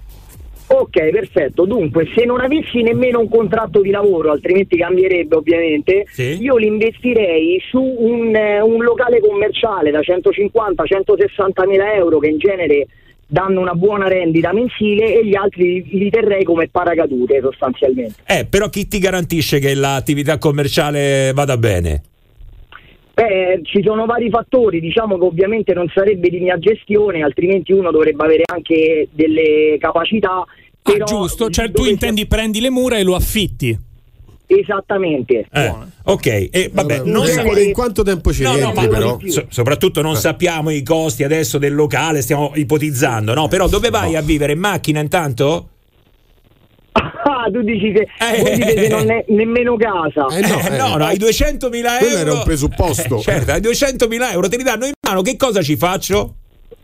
Ok, perfetto. Dunque, se non avessi nemmeno un contratto di lavoro, altrimenti cambierebbe ovviamente, Sì. io li investirei su un, eh, un locale commerciale da 150-160 mila euro che in genere danno una buona rendita mensile e gli altri li, terrei come paracadute sostanzialmente. Eh, però chi ti garantisce che l'attività commerciale vada bene? Beh, ci sono vari fattori, diciamo che ovviamente non sarebbe di mia gestione, altrimenti uno dovrebbe avere anche delle capacità. Ah, giusto, cioè tu intendi prendi le mura e lo affitti. Esattamente. Eh, ok, e vabbè, Vabbè, non in- sa- in quanto tempo ci No, no, rientri, ma però? so- soprattutto non sappiamo i costi adesso del locale, stiamo ipotizzando, no? Però dove vai a vivere? In macchina intanto? Ah, tu dici che, dite che non è nemmeno casa. Eh, no, no, hai 200.000 euro. Quello era un presupposto. Eh, certo, hai 200.000 euro, te li danno in mano, che cosa ci faccio?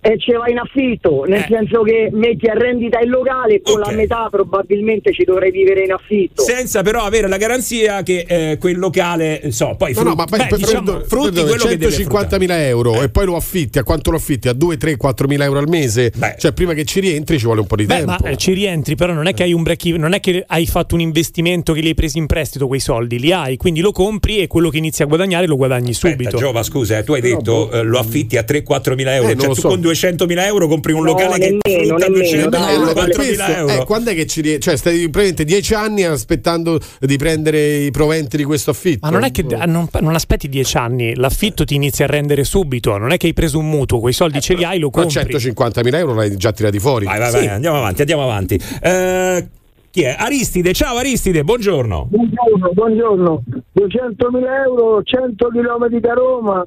E ce vai in affitto, nel senso che metti a rendita il locale e con Ok. la metà probabilmente ci dovrei vivere in affitto. Senza però avere la garanzia che eh, quel locale, eh, so, poi No, fru- no, ma beh, per- diciamo, per- frutti per- quello che deve 150.000 euro e poi lo affitti a quanto lo affitti? A 2, 3, 4.000 euro al mese? Cioè, prima che ci rientri ci vuole un po' di Beh, tempo. ma eh, ci rientri, però non è che hai un break even, non è che hai fatto un investimento che li hai presi in prestito quei soldi, li hai, quindi lo compri e quello che inizi a guadagnare lo guadagni subito. Aspetta, Giova, scusa, eh, tu hai detto eh, lo affitti a 3-4 mila euro, Eh, non cioè lo tu so. con 200.000 euro compri un No, locale che nemmeno, frutta nemmeno, 200 dai, euro, no, 4 Questo, mila euro. eh, quando è che ci rientri? Cioè, stai praticamente 10 anni aspettando di prendere i proventi di questo affitto? Ma non è che ah, non, non aspetti dieci anni, l'affitto ti inizia a rendere subito, non è che hai preso un mutuo, quei soldi ce li hai, lo Ma compri. 150.000 euro l'hai già tirati fuori. Vai, vai, vai, andiamo avanti, andiamo avanti. Eh, chi è? Aristide, ciao Aristide, buongiorno. Buongiorno, buongiorno. 200.000 euro, 100 km da Roma,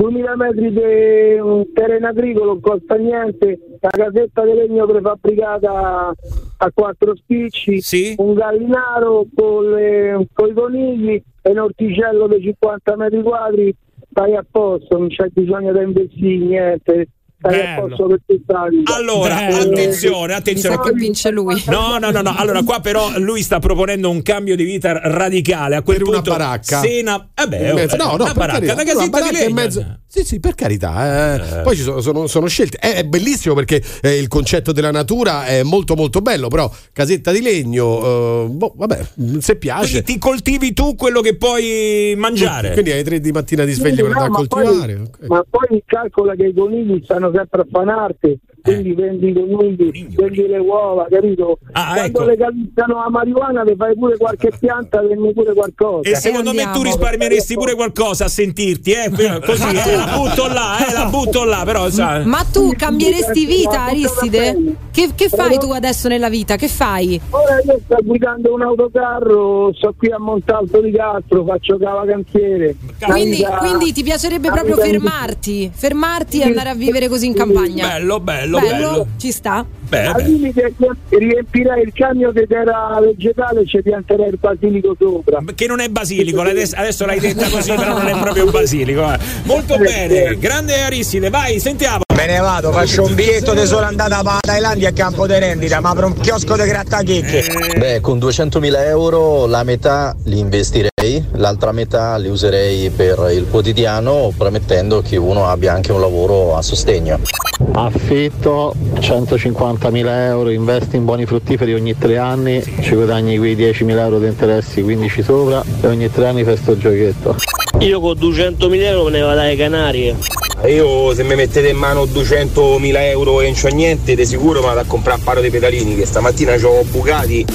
2000 metri di terreno agricolo, non costa niente, la casetta di legno prefabbricata a quattro spicci, un gallinaro con, le- con i conigli e un orticello di 50 metri quadri, stai a posto, non c'è bisogno di investire niente. Bello. vita. Allora, Eh, attenzione, attenzione. Mi sa che vince lui. No, no, no, no. Allora, qua però lui sta proponendo un cambio di vita radicale. A quel Per una punto, baracca? Sena... Eh beh, In mezzo- oh, no, no, una baracca, una una casetta di baracca in legno. mezzo- Sì, sì, per carità. eh. Poi ci sono, sono, sono scelte. È, è bellissimo perché eh, il concetto della natura è molto, molto bello. Però, casetta di legno, eh, boh, vabbè, se piace. Quindi ti coltivi tu quello che puoi mangiare. Quindi alle 3 di mattina ti svegli Sì, per no, andare a coltivare. Poi, ma poi calcola che i conigli stanno sempre a fanarti, quindi vendi i conigli, vendi le uova, capito? Ah, Quando ecco. legalizzano la marijuana ti fai pure qualche pianta, vendi pure qualcosa. E secondo me tu risparmieresti pure qualcosa a sentirti, eh? Così, eh, la butto là, eh, la butto là, però sa. Ma tu cambieresti vita, Aristide? Che, che fai tu adesso nella vita? Che fai? Ora io sto guidando un autocarro, sto qui a Montalto di Castro, faccio cavacantiere. Quindi, quindi ti piacerebbe proprio fermarti, fermarti e andare a vivere così in campagna. Bello, bello, bello. Ci sta? Beh, Al limite riempirei il camion di terra vegetale e ci pianterei il basilico sopra. Che non è basilico, adesso, adesso l'hai detta così, però non è proprio basilico. eh. Molto bene, grande Aristide, vai, sentiamo. Me ne vado, faccio un biglietto di sola andata a Thailandia a campo di rendita, ma per un chiosco di grattachicche. Beh, con 200.000 euro la metà li investirei, l'altra metà li userei per il quotidiano, promettendo che uno abbia anche un lavoro a sostegno. Affitto 150.000 euro, investi in buoni fruttiferi ogni tre anni, ci guadagni quei 10.000 euro di interessi, 15 sopra e ogni tre anni fai sto giochetto. Io con 200.000 euro me ne vado alle Canarie. Io se mi mettete in mano 200.000 euro e non c'ho niente, di sicuro vado a comprare un paro di pedalini che stamattina ho bucati.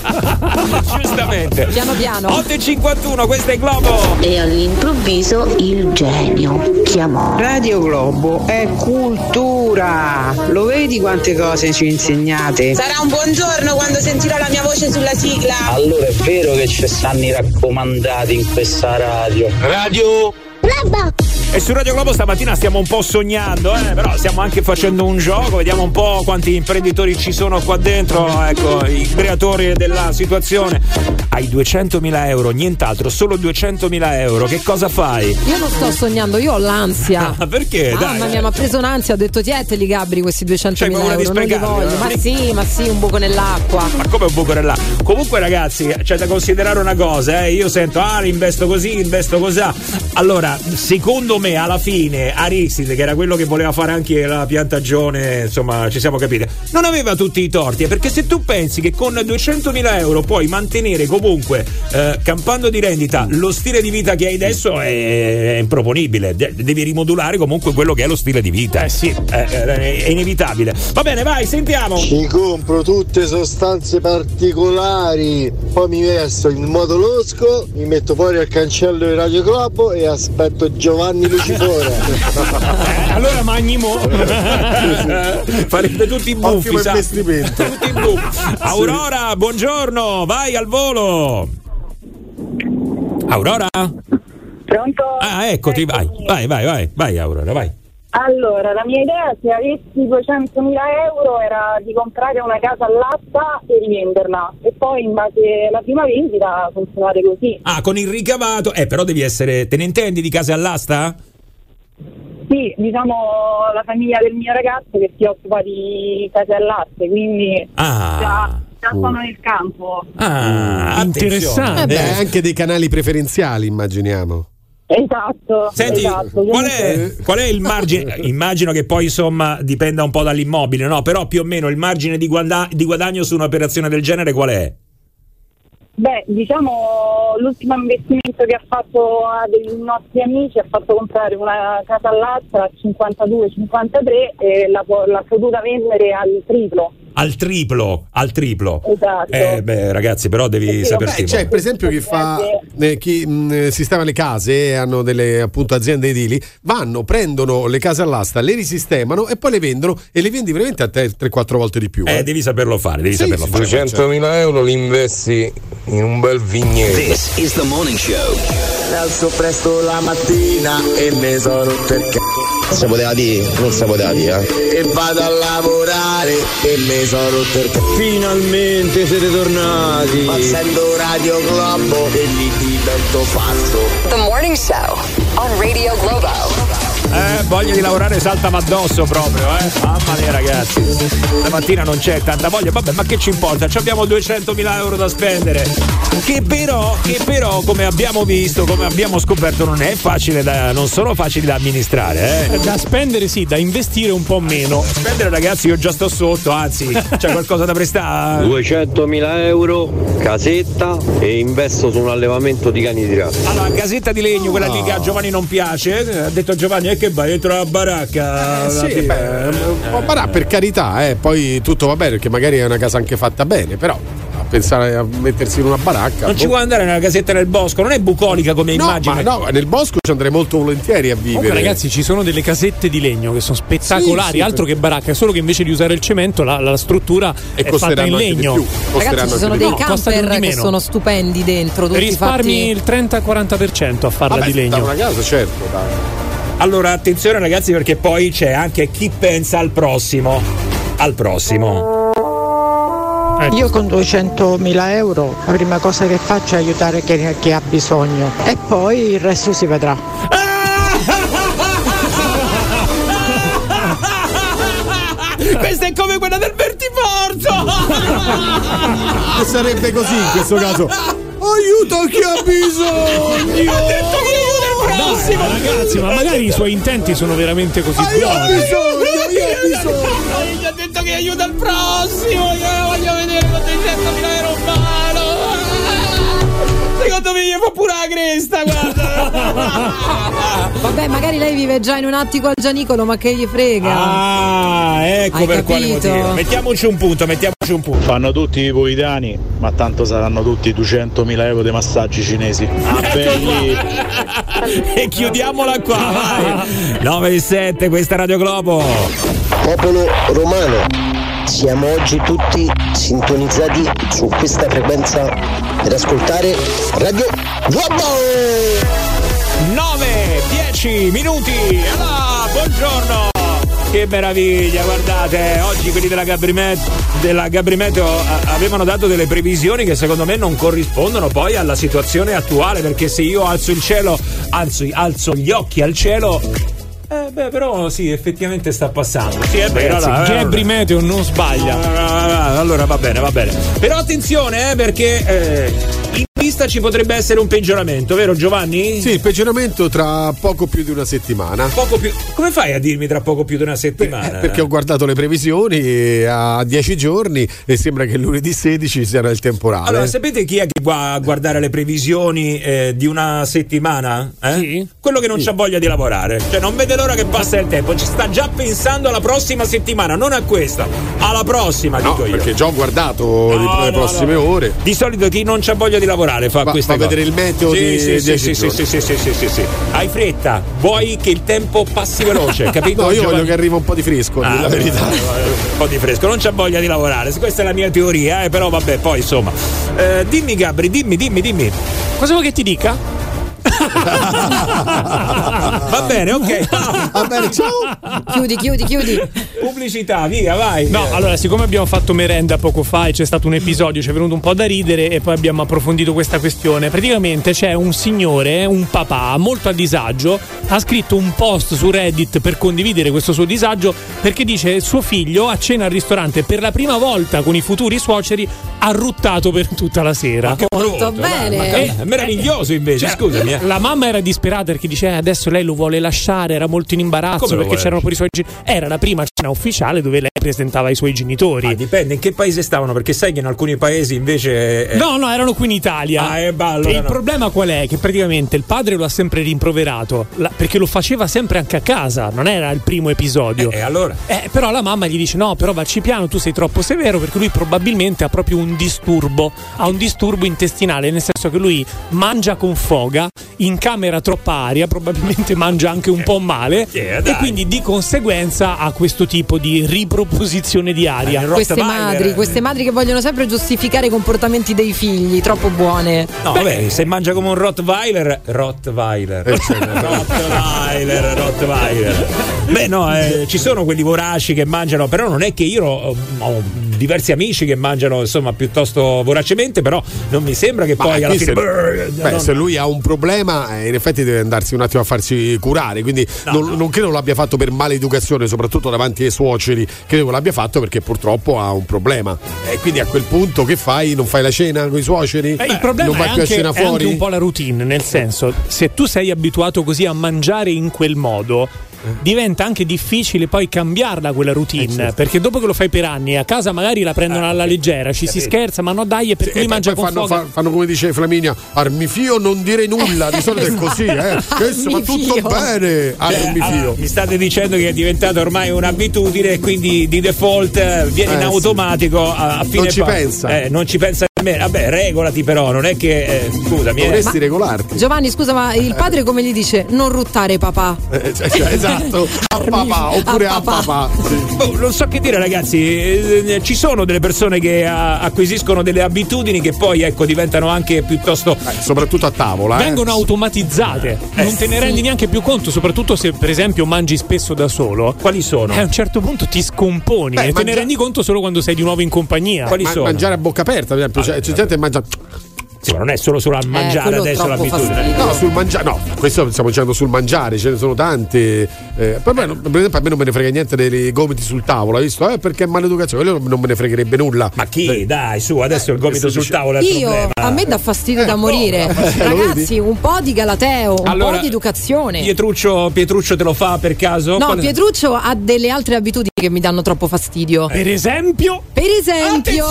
Giustamente. Piano piano. 8.51, questo è Globo. E all'improvviso il genio chiamò. Radio Globo è cultura. Lo vedi quante cose ci insegnate? Sarà un buongiorno quando sentirò la mia voce sulla sigla. Allora è vero che ci stanno i raccomandati in questa radio. Radio E su Radio Globo stamattina stiamo un po' sognando, eh, però stiamo anche facendo un gioco, vediamo un po' quanti imprenditori ci sono qua dentro, ecco, i creatori della situazione. Hai 200.000 euro, nient'altro, solo 200.000 euro, che cosa fai? Io non sto sognando, io ho l'ansia. Perché? Dai, Mamma eh. mia, mi ha preso un'ansia, ho detto tieteli Gabri questi 200.000 C'hai paura di euro, non li voglio. no? Ma sì, ma sì, un buco nell'acqua. Ma come un buco nell'acqua? Comunque, ragazzi, c'è da considerare una cosa, eh. Io sento, ah, investo così, investo così. Allora, secondo me alla fine Aristide, che era quello che voleva fare anche la piantagione, insomma, ci siamo capiti, non aveva tutti i torti, eh, perché se tu pensi che con 200.000 euro puoi mantenere comunque, eh, campando di rendita, lo stile di vita che hai adesso è, è improponibile, De- devi rimodulare comunque quello che è lo stile di vita. Eh sì, è, è inevitabile. Va bene, vai, sentiamo. Ci compro tutte sostanze particolari, poi mi vesto in modo losco, mi metto fuori al cancello di Radio Globo e aspetto Giovanni Lucifora. Eh, allora magnimo. Farebbe tutti i buffi, Ottimo sa? investimento. Tutti i buffi. Aurora, buongiorno, vai al volo. Aurora? Pronto? Ah, eccoti, vai, vai, vai, vai, vai Aurora, vai. Allora, la mia idea se avessi 200.000 euro era di comprare una casa all'asta e rivenderla e poi in base alla prima vendita continuare così. Ah, con il ricavato, eh, però devi essere, te ne intendi di case all'asta? Sì, diciamo la famiglia del mio ragazzo che si occupa di case all'aste, quindi Ah. già, già sono nel campo. Ah, interessante. Eh, anche dei canali preferenziali, immaginiamo. Esatto. Senti, esatto. qual è, qual è il margine? Immagino che poi insomma dipenda un po' dall'immobile, no? Però più o meno il margine di, guada- di guadagno su un'operazione del genere qual è? Beh, diciamo l'ultimo investimento che ha fatto a dei nostri amici ha fatto comprare una casa all'asta a 52-53 e l'ha, l'ha potuta vendere al triplo. Al triplo, al triplo. Esatto. Eh, beh, ragazzi, però devi sapersi. Beh, c'è per esempio chi fa eh, chi mh, sistema le case hanno delle appunto aziende edili, vanno, prendono le case all'asta, le risistemano e poi le vendono e le vendi veramente a 3-4 volte di più. Eh, devi saperlo fare, devi Sì, saperlo sì, fare. 200.000 euro li investi in un bel vigneto. This is the morning show. Mi alzo presto la mattina e mi sono c***o. Si poteva dire, non si poteva dire. eh. E vado a lavorare e mi sono rotto il c***o. Finalmente siete tornati. Facendo Radio Globo e li divento pazzo. The Morning Show on Radio Globo. Eh, voglia di lavorare saltami addosso proprio, eh. Mamma mia ragazzi. Stamattina non c'è tanta voglia, vabbè, ma che ci importa? Ci abbiamo 200.000 euro da spendere. Che però, che però, come abbiamo visto, come abbiamo scoperto, non è facile da. non sono facili da amministrare, eh. Da spendere sì, da investire un po' meno. Spendere ragazzi, io già sto sotto, anzi, c'è qualcosa da prestare. 200.000 euro, casetta e investo su un allevamento di cani di razza. Allora, casetta di legno, quella lì che a Giovanni non piace. eh, Ha detto Giovanni, e che vai dentro la baracca? Eh, sì, beh, po' barà, per carità, eh, poi tutto va bene perché magari è una casa anche fatta bene, però a pensare a mettersi in una baracca. Non ci boh. vuoi andare nella casetta nel bosco, non è bucolica come No, immagine. ma no, nel bosco ci andrei molto volentieri a vivere. Comunque, ragazzi, ci sono delle casette di legno che sono spettacolari, Sì, sì, altro che baracca, solo che invece di usare il cemento la, la struttura E è fatta in costeranno anche di legno. più. Ragazzi, ci sono dei No, camper che meno. sono stupendi dentro. Tutti Risparmi fatti... il 30-40% a farla Vabbè, di legno. da una casa, certo. dai. Allora, attenzione ragazzi, perché poi c'è anche chi pensa al prossimo. Al prossimo. Io con 200.000 euro la prima cosa che faccio è aiutare chi, chi ha bisogno e poi il resto si vedrà. Questa è come quella del vertiporto! E sarebbe così in questo caso. Aiuto chi ha bisogno! Ha detto che prossimo! Dai, ragazzi, ma magari i suoi intenti sono veramente così Ma io ho buoni. bisogno, io ho bisogno! Gli ha detto che aiuta il prossimo! Io voglio vedere con 200.000 euro! Me gli fa pure la cresta, guarda! Vabbè, magari lei vive già in un attico al Gianicolo, ma che gli frega? Ah, ecco Hai per quale capito? motivo. Mettiamoci un punto, mettiamoci un punto. Fanno tutti i poitani, ma tanto saranno tutti 200.000 euro dei massaggi cinesi. Ah, belli! e chiudiamola qua, vai! 9 e 7, questa è Radio Globo. Popolo romano, siamo oggi tutti sintonizzati su questa frequenza per ascoltare Radio Globo! 9, 10 minuti. Allora, buongiorno. Che meraviglia, guardate, oggi quelli della Gabrimet della Gabrimeteo avevano dato delle previsioni che secondo me non corrispondono poi alla situazione attuale, perché se io alzo il cielo, alzo, alzo gli occhi al cielo, eh, beh, però sì, effettivamente sta passando. Sì, è vero. Gabri Meteo non sbaglia. Ah, Allora va bene, va bene. Però attenzione, eh, perché eh, vista ci potrebbe essere un peggioramento, vero Giovanni? Sì, il peggioramento tra poco più di una settimana. Poco più. Come fai a dirmi tra poco più di una settimana? Eh, perché ho guardato le previsioni e a 10 giorni e sembra che lunedì 16 sarà il temporale. Allora, sapete chi è che va a guardare le previsioni eh, di una settimana? Eh? Sì. Quello che non c'ha voglia di lavorare. Cioè, non vede l'ora che passa il tempo. Ci sta già pensando alla prossima settimana, non a questa, alla prossima, no, dico io. perché già ho guardato le, No, le no, prossime no. ore. Di solito chi non c'ha voglia di lavorare fa Va- queste va a cose. vedere il meteo sì, di sì, sì, 10 sì, sì, sì, sì, sì, sì, sì, sì. Hai fretta, vuoi che il tempo passi veloce, capito? No, io voglio che arriva un po' di fresco, Ah, la verità. Un po' di fresco, non c'ha voglia di lavorare. Questa è la mia teoria, eh, però vabbè, poi insomma. Eh, dimmi Gabri, dimmi, dimmi, dimmi. Cosa vuoi che ti dica? Va bene, ok. Va bene, ciao. Chiudi, chiudi, chiudi. Pubblicità, via, vai. No, allora, siccome abbiamo fatto merenda poco fa e c'è stato un episodio, ci è venuto un po' da ridere e poi abbiamo approfondito questa questione. Praticamente c'è un signore, un papà molto a disagio, ha scritto un post su Reddit per condividere questo suo disagio perché dice suo figlio a cena al ristorante per la prima volta con i futuri suoceri ha ruttato per tutta la sera. Molto bene. Ma è meraviglioso invece, Cioè, scusami. Eh. La mamma era disperata perché dice "Eh, adesso lei lo vuole lasciare, era molto in imbarazzo Come perché c'erano pure i suoi genitori. Era la prima cena ufficiale dove lei presentava i suoi genitori. Ah, dipende in che paese stavano, perché sai che in alcuni paesi invece. eh, No, no, erano qui in Italia. Ah, eh, bah, allora e il no. problema qual è? Che praticamente il padre lo ha sempre rimproverato la- perché lo faceva sempre anche a casa, non era il primo episodio. E Eh, allora? Eh, però la mamma gli dice: No, però vacci piano, tu sei troppo severo perché lui probabilmente ha proprio un disturbo. Ha un disturbo intestinale, nel senso che lui mangia con foga, incamera troppa aria, probabilmente mangia anche un po' male. Dai. e quindi di conseguenza ha questo tipo di riproposizione di aria. Eh, Queste madri, queste madri che vogliono sempre giustificare i comportamenti dei figli, troppo buone. No, vabbè, se mangia come un Rottweiler, Rottweiler. Rottweiler, Rottweiler. Beh, no, eh, ci sono quelli voraci che mangiano, però non è che io ho, ho diversi amici che mangiano, insomma, piuttosto voracemente, però non mi sembra che Ma poi alla fine. se, brrr, beh, se lui ha un problema, eh, in effetti deve andarsi un attimo a farsi curare. Quindi non, non credo l'abbia fatto per maleducazione, soprattutto davanti ai suoceri. Credo che l'abbia fatto perché purtroppo ha un problema. E quindi a quel punto che fai? Non fai la cena con i suoceri? Beh, il problema non è vai più a cena è anche fuori? un po' la routine, nel senso, se tu sei abituato così a mangiare in quel modo, diventa anche difficile poi cambiarla quella routine. Perché dopo che lo fai per anni, a casa magari la prendono alla leggera, ci si scherza, ma no dai, E lui poi mangia con fanno, fa- fanno come dice Flaminia, armifio non dire nulla, di solito è così, eh. Va tutto bene, Cioè, armifio. mi state dicendo che è diventata ormai un'abitudine e quindi di default eh, viene in Eh, sì. automatico a, a fine Non ci pa- pensa. Eh, non ci pensa nemmeno. Vabbè, regolati però, non è che eh, scusami, eh. Dovresti regolarti. Giovanni, scusa, ma il padre come gli dice? Non ruttare papà. Eh, cioè, cioè, esatto, a papà oppure A a papà. papà. Sì. Oh, non so che dire ragazzi, eh, ci sono delle persone che ah, acquisiscono delle abitudini che poi ecco diventano anche piuttosto Eh, soprattutto a tavola. eh. Vengono automatizzate, non te ne rendi neanche più conto, soprattutto se per esempio mangi spesso da solo. Quali sono? Eh, a un certo punto ti scomponi Beh, e te ne rendi conto solo quando sei di nuovo in compagnia. Quali Ma- sono? mangiare a bocca aperta, per esempio. Cioè, c'è gente che mangia. Sì, ma non è solo solo a mangiare quello adesso l'abitudine. fastidio. No, sul mangiare. No, questo stiamo dicendo sul mangiare, ce ne sono tante. Eh, per, me, per esempio, a me non me ne frega niente dei gomiti sul tavolo, hai visto? Eh, perché è maleducazione, quello non me ne fregherebbe nulla. Ma chi? Dai, su, adesso il gomito sul dice- tavolo è Io, problema. a me dà fastidio Eh, da morire. no, eh, Ragazzi, un po' di galateo, un Allora, po' di educazione. Pietruccio, Pietruccio te lo fa per caso? No, Quale- Pietruccio ha delle altre abitudini che mi danno troppo fastidio. Per esempio, Per esempio,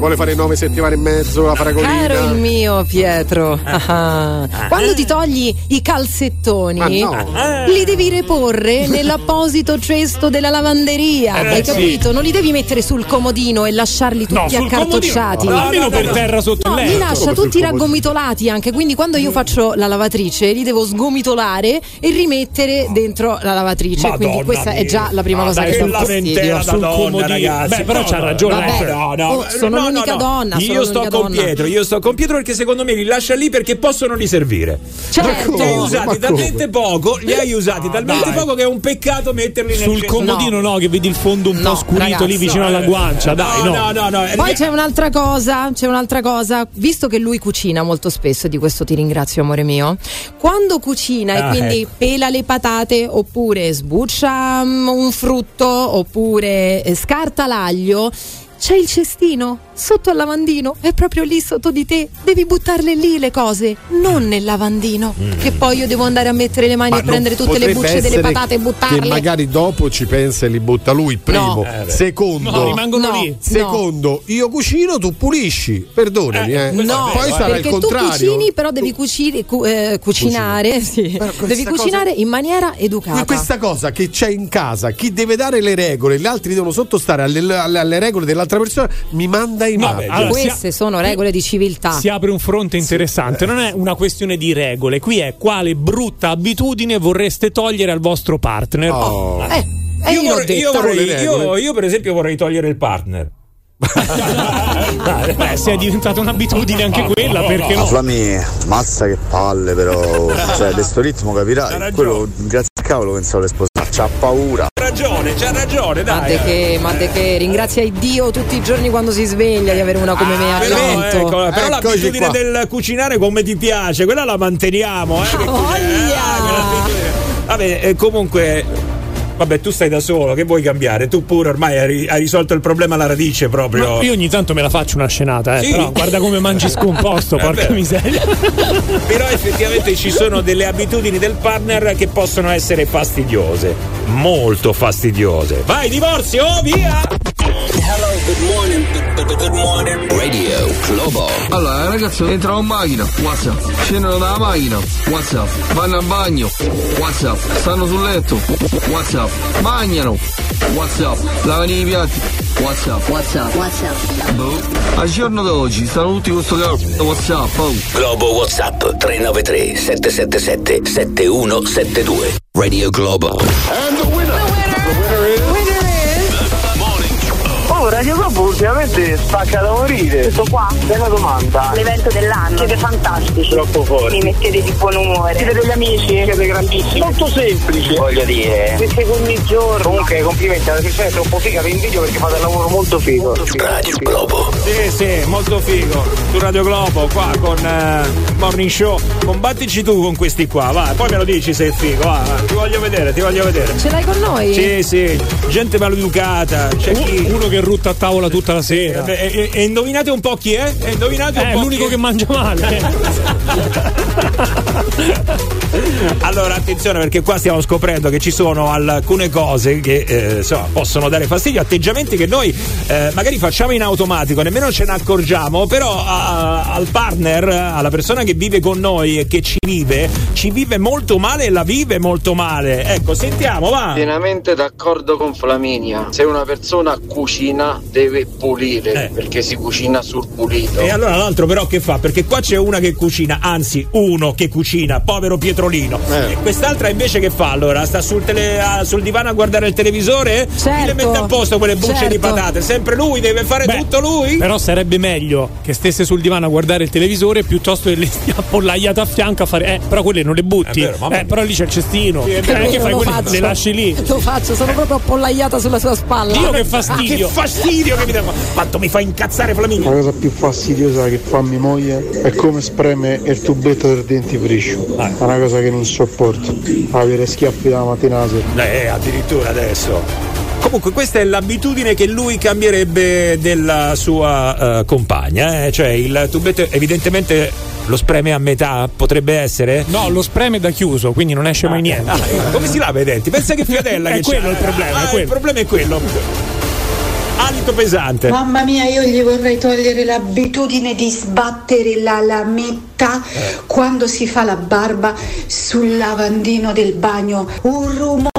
Vuole fare nove settimane e mezzo la fragolina. caro il mio Pietro, ah, quando ti togli i calzettoni, Ma no. li devi reporre nell'apposito cesto della lavanderia. Eh, Hai sì. capito? Non li devi mettere sul comodino e lasciarli no, tutti sul accartocciati. comodino, no, almeno no, per no. terra sotto No, il li letto. lascia Come sul tutti raggomitolati anche, quindi quando io faccio la lavatrice li devo sgomitolare e rimettere dentro la lavatrice. Madonna quindi questa è mia. già la prima Ah, cosa dai, che dà fastidio. sul comodino. ragazzi. Beh, però No, c'ha no, ragione. Vabbè. No, no, Oh, sono no, l'unica no, no. donna, sono Io sto con. Pietro, io sto con Pietro perché secondo me li lascia lì perché possono li servire. Certo. Li hai Ma usati talmente poco, li hai usati talmente dai. poco che è un peccato metterli nel Sul comodino no. che vedi il fondo un No, po' scurito ragazzi, lì vicino alla guancia, dai, no. no, no, no. Poi c'è un'altra cosa, c'è un'altra cosa, visto che lui cucina molto spesso, di questo ti ringrazio amore mio, quando cucina Ah, e quindi ecco. pela le patate oppure sbuccia mm, un frutto oppure eh, scarta l'aglio, c'è il cestino sotto al lavandino, è proprio lì sotto di te. Devi buttarle lì le cose, non nel lavandino. Mm. Che poi io devo andare a mettere le mani Ma e prendere tutte le bucce delle patate e Che buttarle. magari dopo ci pensa e li butta lui, primo. No. Eh. Secondo, No, rimangono No, lì. Secondo, io cucino, tu pulisci. Perdonami, eh. No, poi sarà il perché tu contrario. cucini, però devi cucire- cu- eh, cucinare. sì. Devi cosa- cucinare in maniera educata. Ma questa cosa che c'è in casa, chi deve dare le regole, gli altri devono sottostare alle, alle- alle regole dell'altra persona, mi manda in mano. Queste sono regole di civiltà. Si apre un fronte interessante, non è una questione di regole, qui è quale brutta abitudine vorreste togliere al vostro partner. Oh. Eh, eh, io, io vorrei- io vorrei- io per esempio vorrei togliere il partner. Beh, se è diventata un'abitudine anche quella, perché no? Flami, mazza che palle però, cioè di sto ritmo capirai, quello grazie al cavolo pensavo le sposare, c'ha paura. C'ha ragione, c'ha ragione, Ma dai. de che, ma de che ringrazia Dio tutti i giorni quando si sveglia di avere una come me Però, accanto. ecco, però Eccoci l'abitudine qua. del cucinare come ti piace, quella la manteniamo. Eh, che cucina- eh, quell'abitudine. Vabbè, eh, comunque. Vabbè, tu stai da solo, che vuoi cambiare? Tu pure ormai hai, hai risolto il problema alla radice proprio. Ma io ogni tanto me la faccio una scenata, eh, Sì. però guarda come mangi scomposto, porca beh. miseria. Però effettivamente ci sono delle abitudini del partner che possono essere fastidiose, molto fastidiose. Vai, divorzio, via! Radio Globo. Allora, ragazzi, entrano in macchina, WhatsApp. Scendono dalla macchina, WhatsApp. Vanno al bagno, WhatsApp. Stanno sul letto, WhatsApp. Mangiano, WhatsApp. Lavano i piatti, WhatsApp. WhatsApp. WhatsApp. Boh. Al giorno d'oggi stanno tutti con sto cazzo WhatsApp, oh. Globo WhatsApp 393 777 7172. Radio Globo. Oh, Radio Globo ultimamente spacca da morire. Questo qua? Bella domanda. L'evento dell'anno. Siete fantastici. Troppo forti. Mi mettete di buon umore. Siete degli amici? Siete grandissimi. Molto semplice. Voglio dire. Questi ogni giorno. Comunque complimenti alla persona è troppo figa, vi invidio perché fate un lavoro molto figo. Radio Globo. Sì, sì, molto figo. Su Radio Globo, qua con eh, Morning Show. Combattici tu con questi qua, va. Poi me lo dici se è figo, va. va. Ti voglio vedere, ti voglio vedere. Ce l'hai con noi? Sì, sì, gente maleducata. C'è chi. Uno che rutta a tavola tutta la sera. E, e- e indovinate un po' chi è? E indovinate un È po' l'unico chi che mangia male. Allora, attenzione perché qua stiamo scoprendo che ci sono alcune cose che eh, insomma, possono dare fastidio, atteggiamenti che noi eh, magari facciamo in automatico, nemmeno ce ne accorgiamo, però a- al partner, alla persona che vive con noi e che ci vive, ci vive molto male e la vive molto male. Ecco, sentiamo, va. Pienamente d'accordo con Flaminia. Se una persona cucina deve pulire perché si cucina sul pulito. E allora l'altro però che fa? Perché qua c'è una che cucina, anzi uno che cucina, povero Pietrolino. E quest'altra invece che fa allora? Sta sul, tele- ah, sul divano a guardare il televisore? Chi le mette a posto quelle bucce di certo. patate? Sempre lui, deve fare Beh, tutto lui? Però sarebbe meglio che stesse sul divano a guardare il televisore piuttosto che le stia appollaiata a fianco a fare. Eh, però quelle non le butti. Vero, eh, però lì c'è il cestino. Sì, è Eh, vero. che fai lo quelle? Le lasci lì. Lo faccio, sono proprio appollaiata sulla sua spalla. Dio, che Ah, fastidio. che fastidio che mi dà. Quanto mi fa incazzare Flaminio? La cosa più fastidiosa che fa mia moglie è come spreme il tubetto del dentifricio. È una cosa che non sopporto. Avere schiaffi dalla mattina alla sera. Eh, addirittura adesso. Comunque questa è l'abitudine che lui cambierebbe della sua eh, compagna, eh? cioè il tubetto evidentemente lo spreme a metà, potrebbe essere? No, lo spreme da chiuso, quindi non esce mai niente. Ah, come si lava i denti? Pensa che fiadella È che quello c'ha. il problema, è Ah, quello. il problema è quello. Alito pesante. Mamma mia, io gli vorrei togliere l'abitudine di sbattere la lametta quando si fa la barba sul lavandino del bagno. Un rumore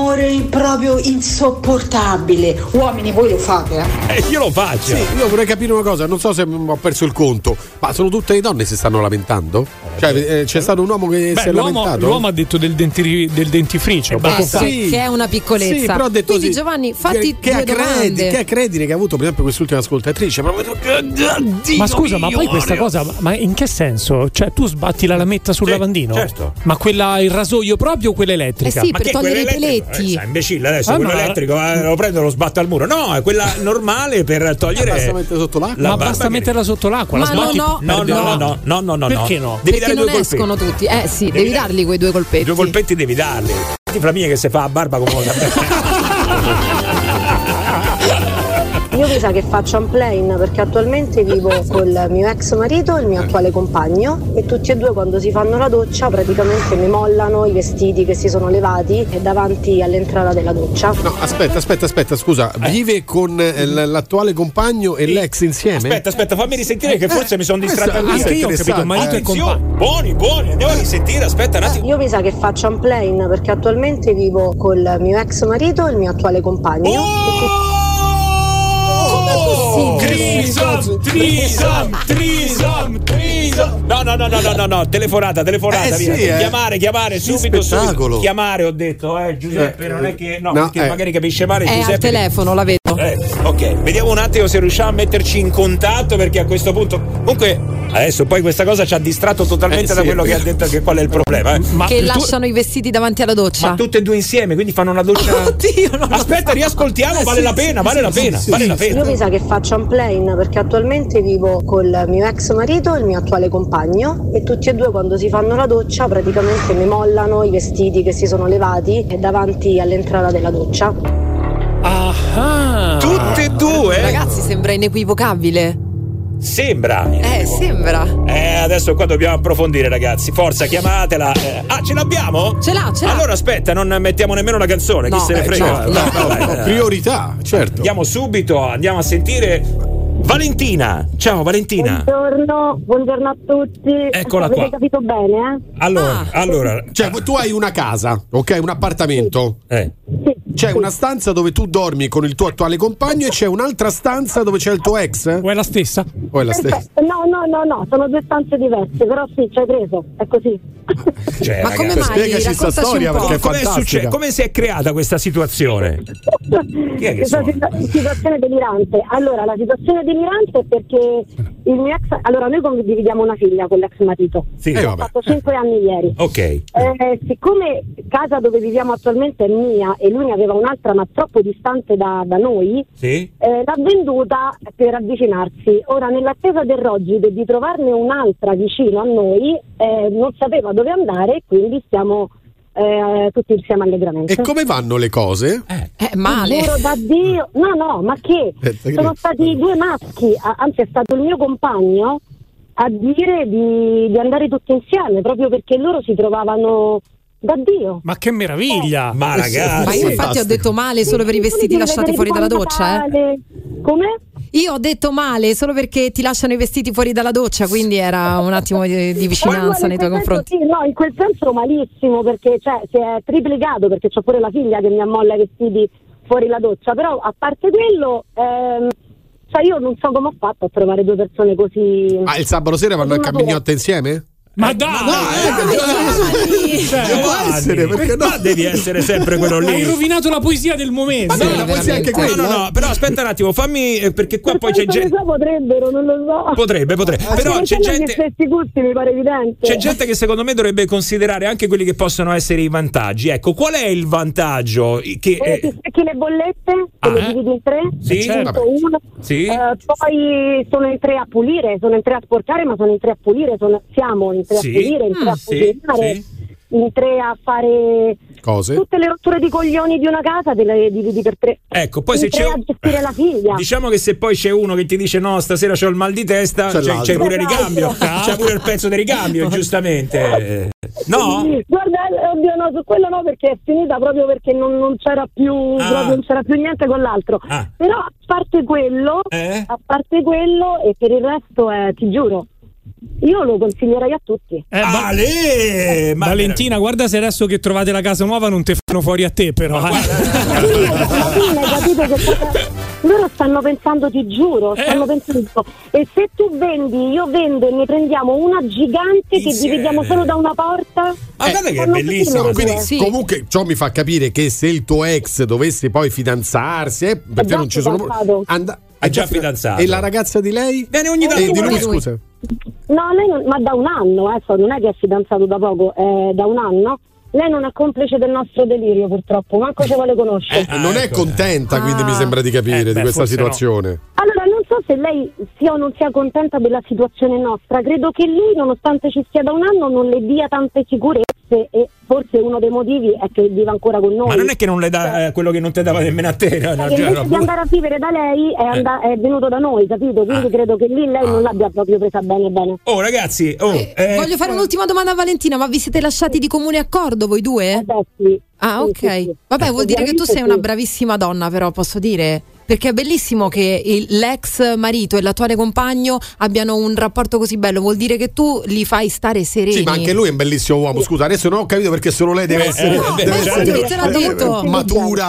proprio insopportabile. Uomini, voi lo fate, eh? Eh, io lo faccio. Sì, io vorrei capire una cosa, non so se ho perso il conto, ma sono tutte le donne che si stanno lamentando? Cioè, eh, c'è stato un uomo che Beh, si è l'uomo, lamentato? l'uomo ha detto del, denti- del dentifricio. Eh, poco fa. che, che è una piccolezza. Sì, però ha detto Quindi sì. Giovanni, fatti che, che due ha credi, domande. che ha credine che ha avuto per esempio quest'ultima ascoltatrice proprio Dio Ma scusa, ma mio, poi questa cosa, ma in che senso? Cioè, tu sbatti la lametta sul lavandino? certo. Ma quella il rasoio proprio o quella elettrica? Eh sì, Ma per che togliere quella i elettrica? peletti. Eh, sai, imbecille adesso, Ah, quello ma- elettrico eh, lo prendo e lo sbatto al muro. No, è quella normale per togliere. Basta mettere sotto l'acqua. Ma basta che- metterla sotto l'acqua, Ma la sbatti no, No, no, no, no, no, no, no. Perché no? Devi Perché dare non due escono colpetti. tutti. Eh sì, devi, dargli quei due colpetti. Due colpetti devi darli. Di Flaminio che si fa a barba come una Io per sa che faccio un plane perché attualmente vivo col mio ex marito e il mio attuale compagno e tutti e due quando si fanno la doccia praticamente mi mollano i vestiti che si sono levati e davanti all'entrata della doccia. No, aspetta, aspetta, aspetta, scusa. Vive con eh, l'attuale compagno e l'ex insieme? Aspetta, aspetta, fammi risentire che forse mi sono distratto questo- anch'io. anche io ho capito, marito e Attenzione, Buoni, buoni, andiamo a risentire, aspetta un attimo. Io mi sa che faccio un plane perché attualmente vivo col mio ex marito e il mio attuale compagno. Oh, Trisam, trisam, trisam, trisam. No, no, no, no, no, no, no, telefonata, telefonata, Eh, via. sì, eh. Chiamare, chiamare, subito, subito. Chiamare, ho detto, eh, Giuseppe, Eh, non è che, no, no, perché eh. magari capisce male È Giuseppe. al telefono, la vedo. Eh, ok, vediamo un attimo se riusciamo a metterci in contatto perché a questo punto. Comunque, adesso poi questa cosa ci ha distratto totalmente Eh, da sì, quello che ha detto che qual è il problema. eh. che lasciano i vestiti davanti alla doccia. Ma tutte e due insieme, quindi fanno una doccia. Oddio, non Aspetta, riascoltiamo, Eh, vale la pena, vale la pena, vale la pena. Io mi sa che faccio un plane perché attualmente vivo col mio ex marito e il mio attuale compagno e tutti e due quando si fanno la doccia praticamente mi mollano i vestiti che si sono levati e davanti all'entrata della doccia. Ah. Due? Ragazzi, sembra inequivocabile. Sembra. Eh, sembra. Eh, adesso qua dobbiamo approfondire, ragazzi. Forza, chiamatela. Eh, ah, ce l'abbiamo? Ce l'ha, ce l'ha. Allora aspetta, non mettiamo nemmeno la canzone, No, chi se ne eh, frega. certo, no, no, vai, vai. priorità, certo. Andiamo subito, andiamo a sentire Valentina. Ciao Valentina. Buongiorno, buongiorno a tutti. Eccola Avete qua. capito bene, eh? Allora, allora. Cioè, tu hai una casa, ok? Un appartamento. Eh. C'è una stanza dove tu dormi con il tuo attuale compagno e c'è un'altra stanza dove c'è il tuo ex? O è la stessa? O è la stessa? No, no, no, no, sono due stanze diverse, però sì, ci hai preso, è così. Cioè, Ma come ragazzi, mai? spiegaci sta Raccontaci storia un po'. perché è Come, è succe- come si è creata questa situazione? Chi è che Questa situazione delirante. Allora, la situazione delirante è perché il mio ex. Allora, noi condividiamo una figlia con l'ex marito. Sì. Ho Eh, vabbè. fatto 5 anni ieri. Ok. Eh, siccome casa dove viviamo attualmente è mia e lui ne aveva un'altra ma troppo distante da, da noi, Sì? eh, l'ha venduta per avvicinarsi. Ora, nell'attesa del Rogid di trovarne un'altra vicino a noi, eh, non sapeva dove andare e quindi stiamo eh, tutti insieme allegramente. E come vanno le cose? Eh, male. Giuro da Dio, no, no, ma che? Eh, Sono stati due maschi, anzi è stato il mio compagno a dire di, di andare tutti insieme proprio perché loro si trovavano da Dio. Ma che meraviglia! Ma Ma ragazzi. io infatti ho detto male solo per i vestiti lasciati fuori dalla doccia, eh. Come? Io ho detto male solo perché ti lasciano i vestiti fuori dalla doccia, quindi era un attimo di, di vicinanza Ma nei tuoi confronti. senso Sì, no, in quel senso malissimo perché cioè, si è triplicato perché c'ho pure la figlia che mi ammolla i vestiti fuori la doccia, però a parte quello, ehm, cioè io non so come ho fatto a trovare due persone così. Ah, il sabato sera vanno a Una Camignotta insieme? Ma dai! Cioè, può essere, perché no? ma devi essere sempre quello lì. Hai rovinato la poesia del momento. Ma no, la poesia è anche No, quella. no, no, però aspetta un attimo, fammi eh, perché qua poi c'è gente so, potrebbero, non lo so. potrebbe, potrebbe. Però c'è gente stessi gusti mi pare evidente. c'è gente che secondo me dovrebbe considerare anche quelli che possono essere i vantaggi. Ecco, qual è il vantaggio che Eh, eh, ti specchi le bollette, te le Ah, eh? dividi in tre, Sì, vabbè. uno. Sì. Eh, poi sono in tre a pulire, sono in tre a sporcare, ma sono in tre a pulire, sono- siamo in tre Sì. a pulire, in tre a Mm, sì, cucinare, sì. in tre a fare Cose? tutte le rotture di coglioni di una casa, te le dividi per tre. Ecco, poi in se tre c'è a gestire la figlia. Diciamo che se poi c'è uno che ti dice no, stasera c'ho il mal di testa, C'è c'è, c'è pure il Esatto. ricambio, c'è pure il pezzo di ricambio, giustamente. No? Guarda, oddio, no, su quello no, perché è finita proprio perché non, non c'era più Ah. proprio non c'era più niente con l'altro. Ah. Però a parte quello, Eh? a parte quello e per il resto eh, ti giuro, io lo consiglierei a tutti. Eh, Va- Ale! Ma Valentina, guarda se adesso che trovate la casa nuova non te fanno fuori a te, però. eh. Che cosa- loro stanno pensando, ti giuro, Eh. stanno pensando e se tu vendi, io vendo e ne prendiamo una gigante che Insieme. dividiamo solo da una porta. Ma guarda che è bellissimo. Quindi. Sì. comunque ciò mi fa capire che se il tuo ex dovesse poi fidanzarsi, eh, per te già non ci sono fidanzato. and- È già fidanzato. E la ragazza di lei? Viene ogni tanto. di lui, Di lui. scusa. No, lei non, ma da un anno, adesso non è che è fidanzato da poco, è da un anno. Lei non è complice del nostro delirio, purtroppo, manco ci vuole conoscere. Eh, non è ecco. contenta, quindi Ah. mi sembra di capire Eh, di beh, questa forse no. situazione. Allora, non so se lei sia o non sia contenta della situazione nostra. Credo che lui, nonostante ci stia da un anno, non le dia tante sicurezze. Forse, e forse uno dei motivi è che vive ancora con noi. Ma non è che non le dà eh, quello che non ti dava nemmeno a te. no, no, cioè, invece no, di andare a vivere da lei è, and- è venuto da noi, capito? Quindi credo che lì lei non l'abbia proprio presa bene bene. Oh ragazzi, oh, eh, Voglio fare un'ultima domanda a Valentina, ma vi siete lasciati di comune accordo voi due? Ah, ok. Sì, sì, sì. Vabbè, vuol dire che tu sei una bravissima donna, però posso dire. Perché è bellissimo che il- l'ex marito e l'attuale compagno abbiano un rapporto così bello, vuol dire che tu li fai stare sereni. Sì, ma anche lui è un bellissimo uomo. Scusa, adesso non ho capito perché solo lei deve Eh, essere, no, deve ma essere- te l'ho detto. matura.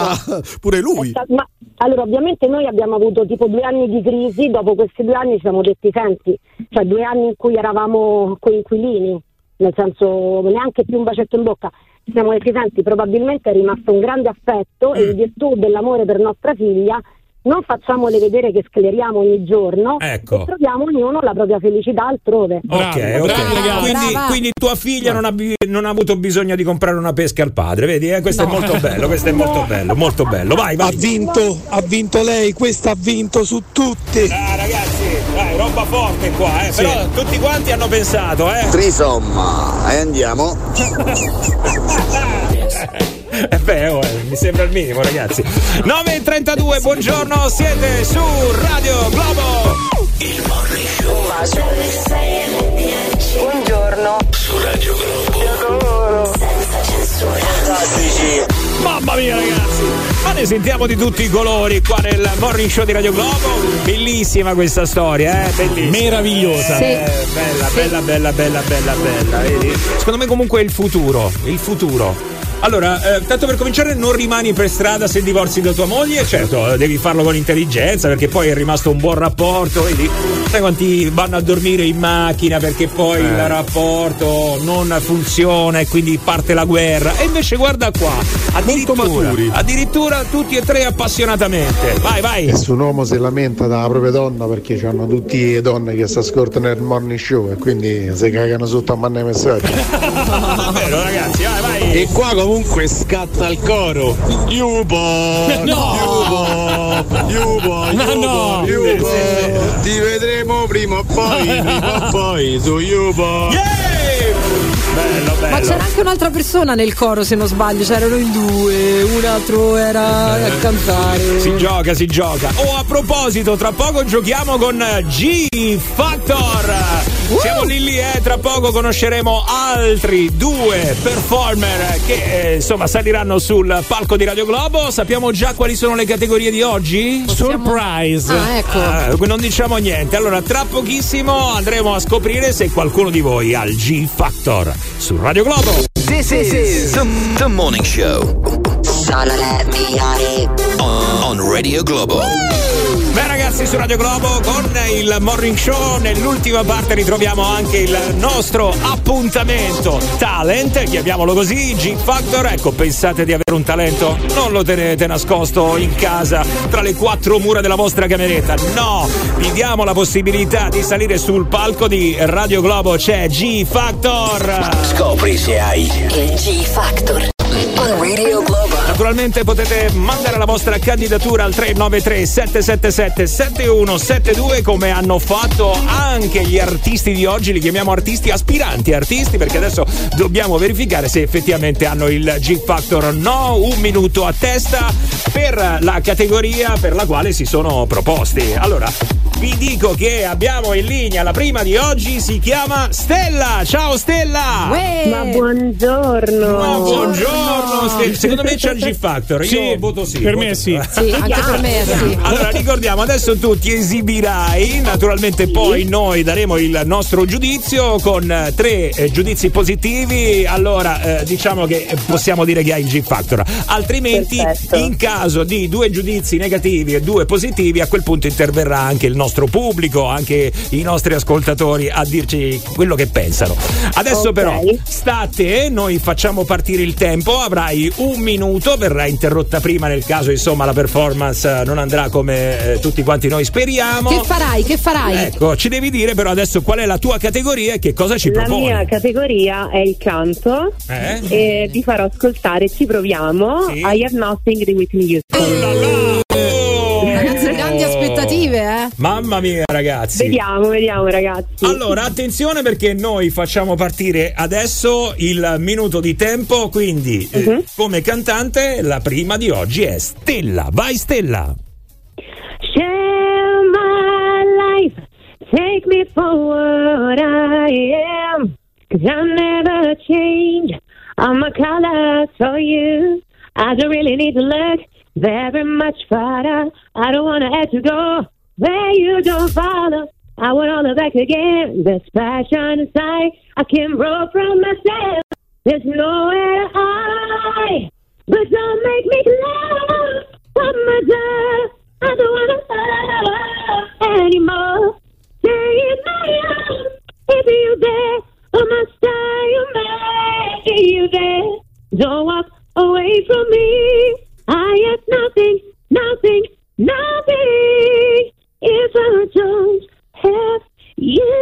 Pure lui. Sta- ma, allora, ovviamente noi abbiamo avuto tipo due anni di crisi, dopo questi due anni ci siamo detti, senti, cioè due anni in cui eravamo coinquilini, nel senso neanche più un bacetto in bocca, ci siamo detti, senti, probabilmente è rimasto un grande affetto e in virtù dell'amore per nostra figlia non facciamole vedere che scleriamo ogni giorno Ecco. e troviamo ognuno la propria felicità altrove. Ok, ok. Quindi, quindi tua figlia non ha, non ha avuto bisogno di comprare una pesca al padre, vedi? eh? Questo è No. molto bello, questo è molto bello, molto bello. Vai, vai. Ha vinto, ha vinto lei, questa ha vinto su tutti. Ah, ragazzi, dai, roba forte qua, eh. Sì. Però tutti quanti hanno pensato, eh. Trisomma, e andiamo. Eh beh, oh, eh, mi sembra il minimo, ragazzi. 9.32, buongiorno, siete su Radio Globo. Il morning show. Buongiorno. Su Radio Globo. Fantastici. Mamma mia ragazzi, ma ne sentiamo di tutti i colori qua nel morning show di Radio Globo. Bellissima questa storia, eh? Bellissima. Meravigliosa. Eh, bella, bella, bella, bella, bella, bella, vedi? Secondo me comunque è il futuro, il futuro. Allora, eh, tanto per cominciare, non rimani per strada se divorzi da tua moglie, certo, eh, devi farlo con intelligenza perché poi è rimasto un buon rapporto, vedi? Sai quanti vanno a dormire in macchina perché poi Eh. il rapporto non funziona e quindi parte la guerra. E invece guarda qua, addirittura, addirittura tutti e tre appassionatamente. Vai, vai. E se un uomo si lamenta dalla propria donna perché hanno tutte le donne che si ascoltano nel morning show e quindi si cagano sotto a mandare messaggi. Davvero ragazzi, vai, vai. E qua comunque scatta il coro. Yubo! No! Yubo! Yubo! Ma Yubo! no! Yubo! Ti vedremo prima o poi, prima o poi su Yubo! Bello, bello. Ma c'era anche un'altra persona nel coro, se non sbaglio, c'erano in due, un altro era a cantare. Si gioca, si gioca. Oh, a proposito, tra poco giochiamo con G Factor. Siamo lì lì, eh. Tra poco conosceremo altri due performer che eh, insomma saliranno sul palco di Radio Globo. Sappiamo già quali sono le categorie di oggi? Surprise. Ah, ecco. Ah, non diciamo niente. Allora, tra pochissimo andremo a scoprire se qualcuno di voi ha il G Factor su Radio Globo. This is the, the morning show on, on Radio Globo. Beh ragazzi su Radio Globo con il Morning Show nell'ultima parte ritroviamo anche il nostro appuntamento talent, chiamiamolo così, G Factor. Ecco, pensate di avere un talento? Non lo tenete nascosto in casa tra le quattro mura della vostra cameretta. No, vi diamo la possibilità di salire sul palco di Radio Globo. C'è G Factor. Scopri se hai Il G Factor. On Radio Globo. Naturalmente potete mandare la vostra candidatura al 393 777 7172 come hanno fatto anche gli artisti di oggi, li chiamiamo artisti aspiranti artisti perché adesso dobbiamo verificare se effettivamente hanno il G Factor o no, un minuto a testa per la categoria per la quale si sono proposti. Allora, vi dico che abbiamo in linea la prima di oggi, si chiama Stella. Ciao Stella! Ma buongiorno! Ma buongiorno, Ste- secondo me c'è il G Factor. Io Sì, voto sì. per voto me sì. Sì, anche per me sì. Allora ricordiamo, adesso tu ti esibirai, naturalmente poi noi daremo il nostro giudizio con eh, tre eh, giudizi positivi, allora eh, diciamo che possiamo dire che hai il G Factor, altrimenti Perfetto. in caso di due giudizi negativi e due positivi a quel punto interverrà anche il nostro pubblico, anche i nostri ascoltatori a dirci quello che pensano. Adesso Ok. però sta a te, noi facciamo partire il tempo, avrai un minuto, verrà interrotta prima nel caso insomma la performance eh, non andrà come eh, tutti quanti noi speriamo. Che farai? Che farai? Ecco, ci devi dire però adesso qual è la tua categoria e che cosa ci La proponi. mia categoria è il canto Eh? e vi farò ascoltare Ci proviamo Sì. I Have Nothing di Whitney Houston. Oh, grandi aspettative, eh? Mamma mia, ragazzi. Vediamo, vediamo, ragazzi. Allora, attenzione perché noi facciamo partire adesso il minuto di tempo, quindi eh, Mhm. come cantante la prima di oggi è Stella. Vai Stella. Share my life, take me for what I am. Cause I never change all my colors for you. I don't really need to look very much farther. I don't wanna have to go where you don't follow. I want all it back again. There's passion inside. I can roll from myself. There's nowhere to hide. But don't make me close up my door. I don't wanna love anymore. Stay in my arms if you there. Must die, you make you there. Don't walk away from me. I have nothing, nothing, nothing. If I don't have you.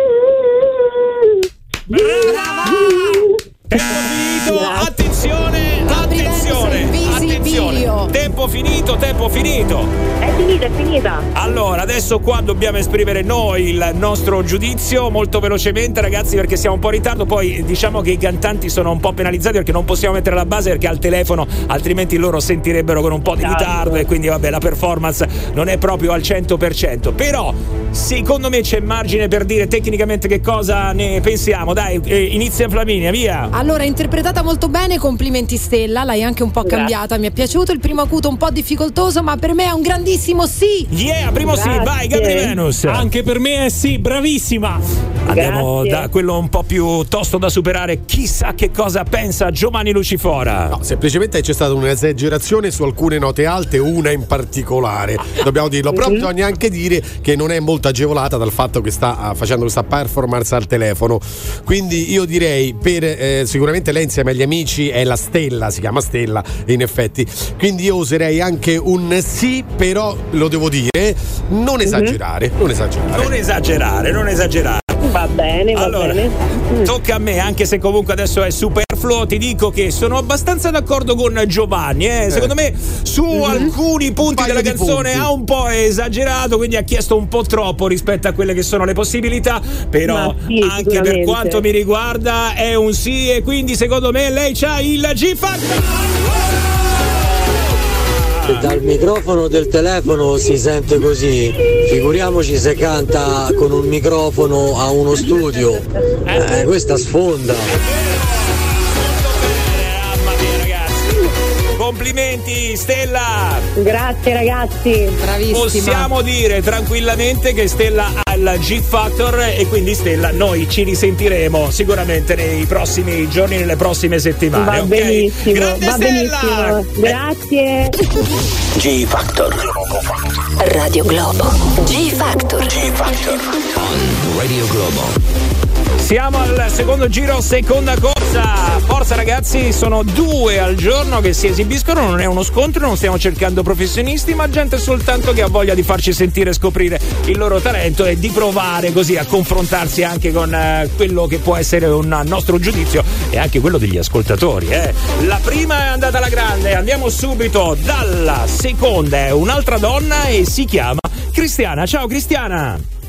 Tempo finito, attenzione, attenzione, attenzione. Tempo finito, tempo finito. È finita, è finita. Allora, adesso qua dobbiamo esprimere noi il nostro giudizio molto velocemente, ragazzi, perché siamo un po' in ritardo. Poi diciamo che i cantanti sono un po' penalizzati perché non possiamo mettere la base perché al telefono, altrimenti loro sentirebbero con un po' di ritardo e quindi vabbè, la performance non è proprio al 100%. Però secondo me c'è margine per dire tecnicamente che cosa ne pensiamo. Dai, eh, inizia Flaminia, via. Allora, interpretata molto bene, complimenti Stella, l'hai anche un po' Grazie. cambiata, mi è piaciuto. Il primo acuto un po' difficoltoso, ma per me è un grandissimo sì. Yeah, primo sì, vai Gabri Venus. Anche per me è sì, bravissima. Andiamo da quello un po' più tosto da superare. Chissà che cosa pensa Giovanni Lucifora. No, semplicemente c'è stata un'esagerazione su alcune note alte, una in particolare. Dobbiamo dirlo, però Mhm. bisogna anche dire che non è molto agevolata dal fatto che sta ah, facendo questa performance al telefono. Quindi io direi per eh, sicuramente lei insieme agli amici è la stella, si chiama Stella in effetti. Quindi io userei anche un sì, però lo devo dire, non esagerare, non esagerare. Non esagerare, non esagerare. Va bene, va allora, bene. tocca a me, anche se comunque adesso è superfluo, ti dico che sono abbastanza d'accordo con Giovanni. eh. Secondo me su alcuni punti della canzone punti. ha un po' esagerato, quindi ha chiesto un po' troppo rispetto a quelle che sono le possibilità. Però sì, anche per quanto mi riguarda è un sì e quindi secondo me lei c'ha il G-Factor. Dal microfono del telefono si sente così, figuriamoci se canta con un microfono a uno studio. Eh, questa sfonda. Complimenti Stella! Grazie ragazzi. Bravissima. Possiamo dire tranquillamente che Stella ha il G Factor e quindi Stella noi ci risentiremo sicuramente nei prossimi giorni, nelle prossime settimane. Va ok? benissimo, Grande va Stella! benissimo. Grazie. G Factor. Radio Globo. G Factor. G Factor. On Radio Globo. Siamo al secondo giro, seconda corsa. Forza ragazzi, sono due al giorno che si esibiscono, non è uno scontro, non stiamo cercando professionisti, ma gente soltanto che ha voglia di farci sentire e scoprire il loro talento e di provare così a confrontarsi anche con eh, quello che può essere un nostro giudizio e anche quello degli ascoltatori. eh. La prima è andata alla grande, andiamo subito dalla seconda, è un'altra donna e si chiama Cristiana. Ciao Cristiana!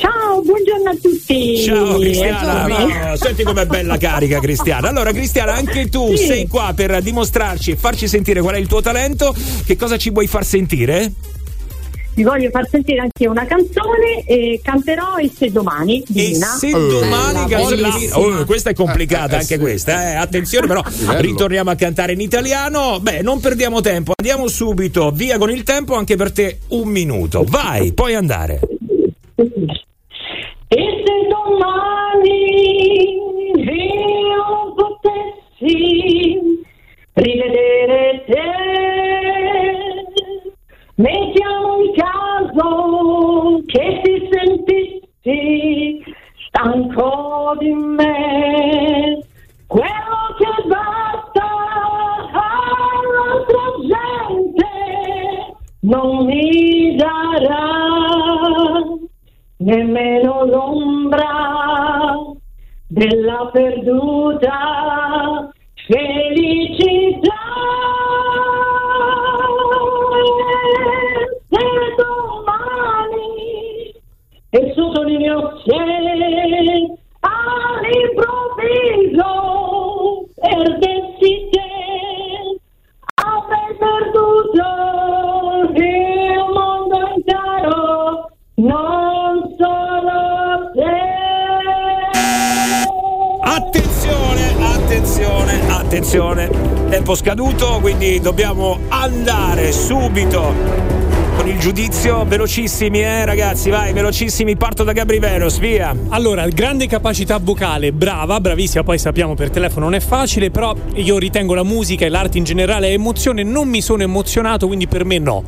Ciao, buongiorno a tutti. Ciao Cristiana, bravo. senti com'è bella carica Cristiana. Allora Cristiana, anche tu Sì. sei qua per dimostrarci e farci sentire qual è il tuo talento. Che cosa ci vuoi far sentire? Vi voglio far sentire anche una canzone e canterò il Se domani di E Nina. se domani canzone di- Oh, questa è complicata anche questa, eh. attenzione però ritorniamo a cantare in italiano. Beh, non perdiamo tempo, andiamo subito, via con il tempo anche per te un minuto. Vai, puoi andare. E se domani io potessi rivedere te, mettiamo in caso che ti sentissi stanco di me, quello che basta all'altra gente non mi darà nemmeno l'ombra della perduta felicità. E domani e sotto il mio cielo all'improvviso perdessi te. Attenzione. Tempo scaduto, quindi dobbiamo andare subito con il giudizio. Velocissimi, eh, ragazzi, vai, velocissimi. Parto da Gabri Veros, via. Allora, grande capacità vocale, brava, bravissima, poi sappiamo per telefono non è facile, però io ritengo la musica e l'arte in generale è emozione, non mi sono emozionato, quindi per me no.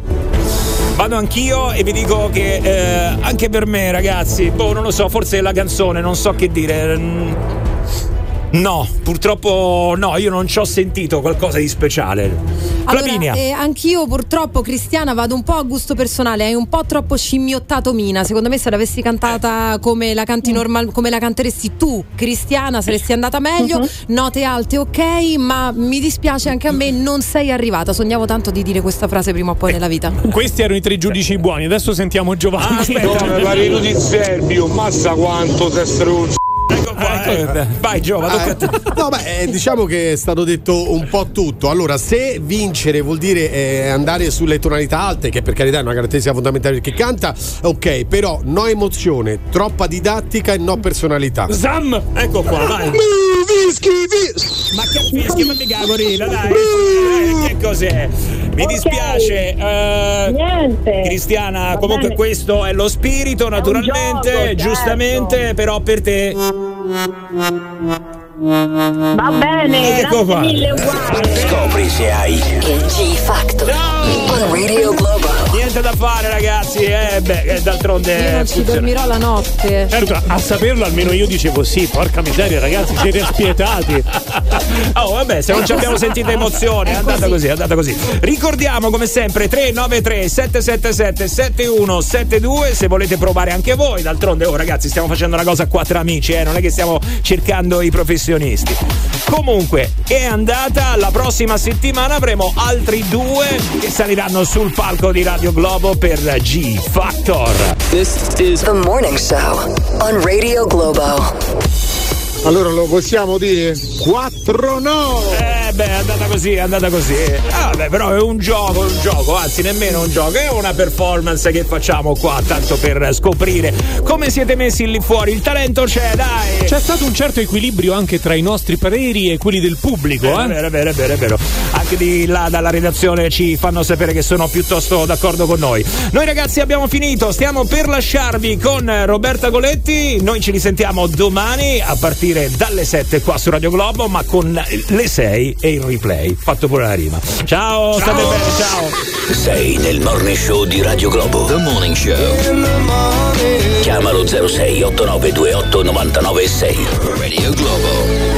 Vado anch'io e vi dico che eh, anche per me, ragazzi, boh, non lo so, forse è la canzone, non so che dire. Mm, No, purtroppo no, io non ci ho sentito qualcosa di speciale. Flaminia. Allora, eh, anch'io purtroppo Cristiana vado un po' a gusto personale, hai un po' troppo scimmiottato Mina. Secondo me se l'avessi cantata come la canti normal, come la canteresti tu, Cristiana, saresti andata meglio. Mhm. Note alte, ok, ma mi dispiace anche a me, non sei arrivata. Sognavo tanto di dire questa frase prima o poi nella vita. Questi erano i tre giudici buoni, adesso sentiamo Giovanni. Come pare di Serbio, massa quanto sei struzzo. Ecco, vai Gio, vado Eh, con te. no, beh, eh, diciamo che è stato detto un po' tutto. Allora, se vincere vuol dire eh, andare sulle tonalità alte, che per carità è una caratteristica fondamentale per chi canta, ok, però no emozione, troppa didattica e no personalità. Zam! Ecco qua, vai. Fischi, Ma che fischi, ma mica gorilla, dai. Eh, che cos'è? Mi dispiace. eh, Niente. Cristiana, Va comunque bene. questo è lo spirito, naturalmente, gioco, certo. giustamente, però per te. Va bene, Ecco grazie mille uguali. Scopri se hai Il G Factor on Radio Globo. Niente da fare, ragazzi. Eh, beh, eh, d'altronde. Io non ci funziona. dormirò la notte. Certo, a saperlo almeno io dicevo sì, porca miseria ragazzi, siete spietati. Oh, vabbè, se non ci abbiamo sentito emozioni, è andata così, è andata così. Ricordiamo come sempre 393 777 7172 se volete provare anche voi. D'altronde, oh ragazzi, stiamo facendo una cosa a quattro amici, eh, non è che stiamo cercando i professionisti. Comunque, è andata. La prossima settimana avremo altri due che saliranno sul palco di Radio Globo per G Factor. This is the morning show on Radio Globo. Allora lo possiamo dire? 4 no! Eh beh, è andata così, è andata così. Ah, beh, però è un gioco, un gioco, anzi nemmeno un gioco, è una performance che facciamo qua, tanto per scoprire come siete messi lì fuori. Il talento c'è, dai! C'è stato un certo equilibrio anche tra i nostri pareri e quelli del pubblico, È eh? vero, è vero, è vero, è vero. Anche di là dalla redazione ci fanno sapere che sono piuttosto d'accordo con noi. Noi ragazzi abbiamo finito, stiamo per lasciarvi con Roberta Goletti. Noi ci risentiamo domani a partire dalle 7 qua su Radio Globo, ma con le 6 e il replay. Fatto pure la rima. Ciao, state bene, ciao. Sei nel morning show di Radio Globo. The Morning Show. Chiamalo 06 8928 996. Radio Globo.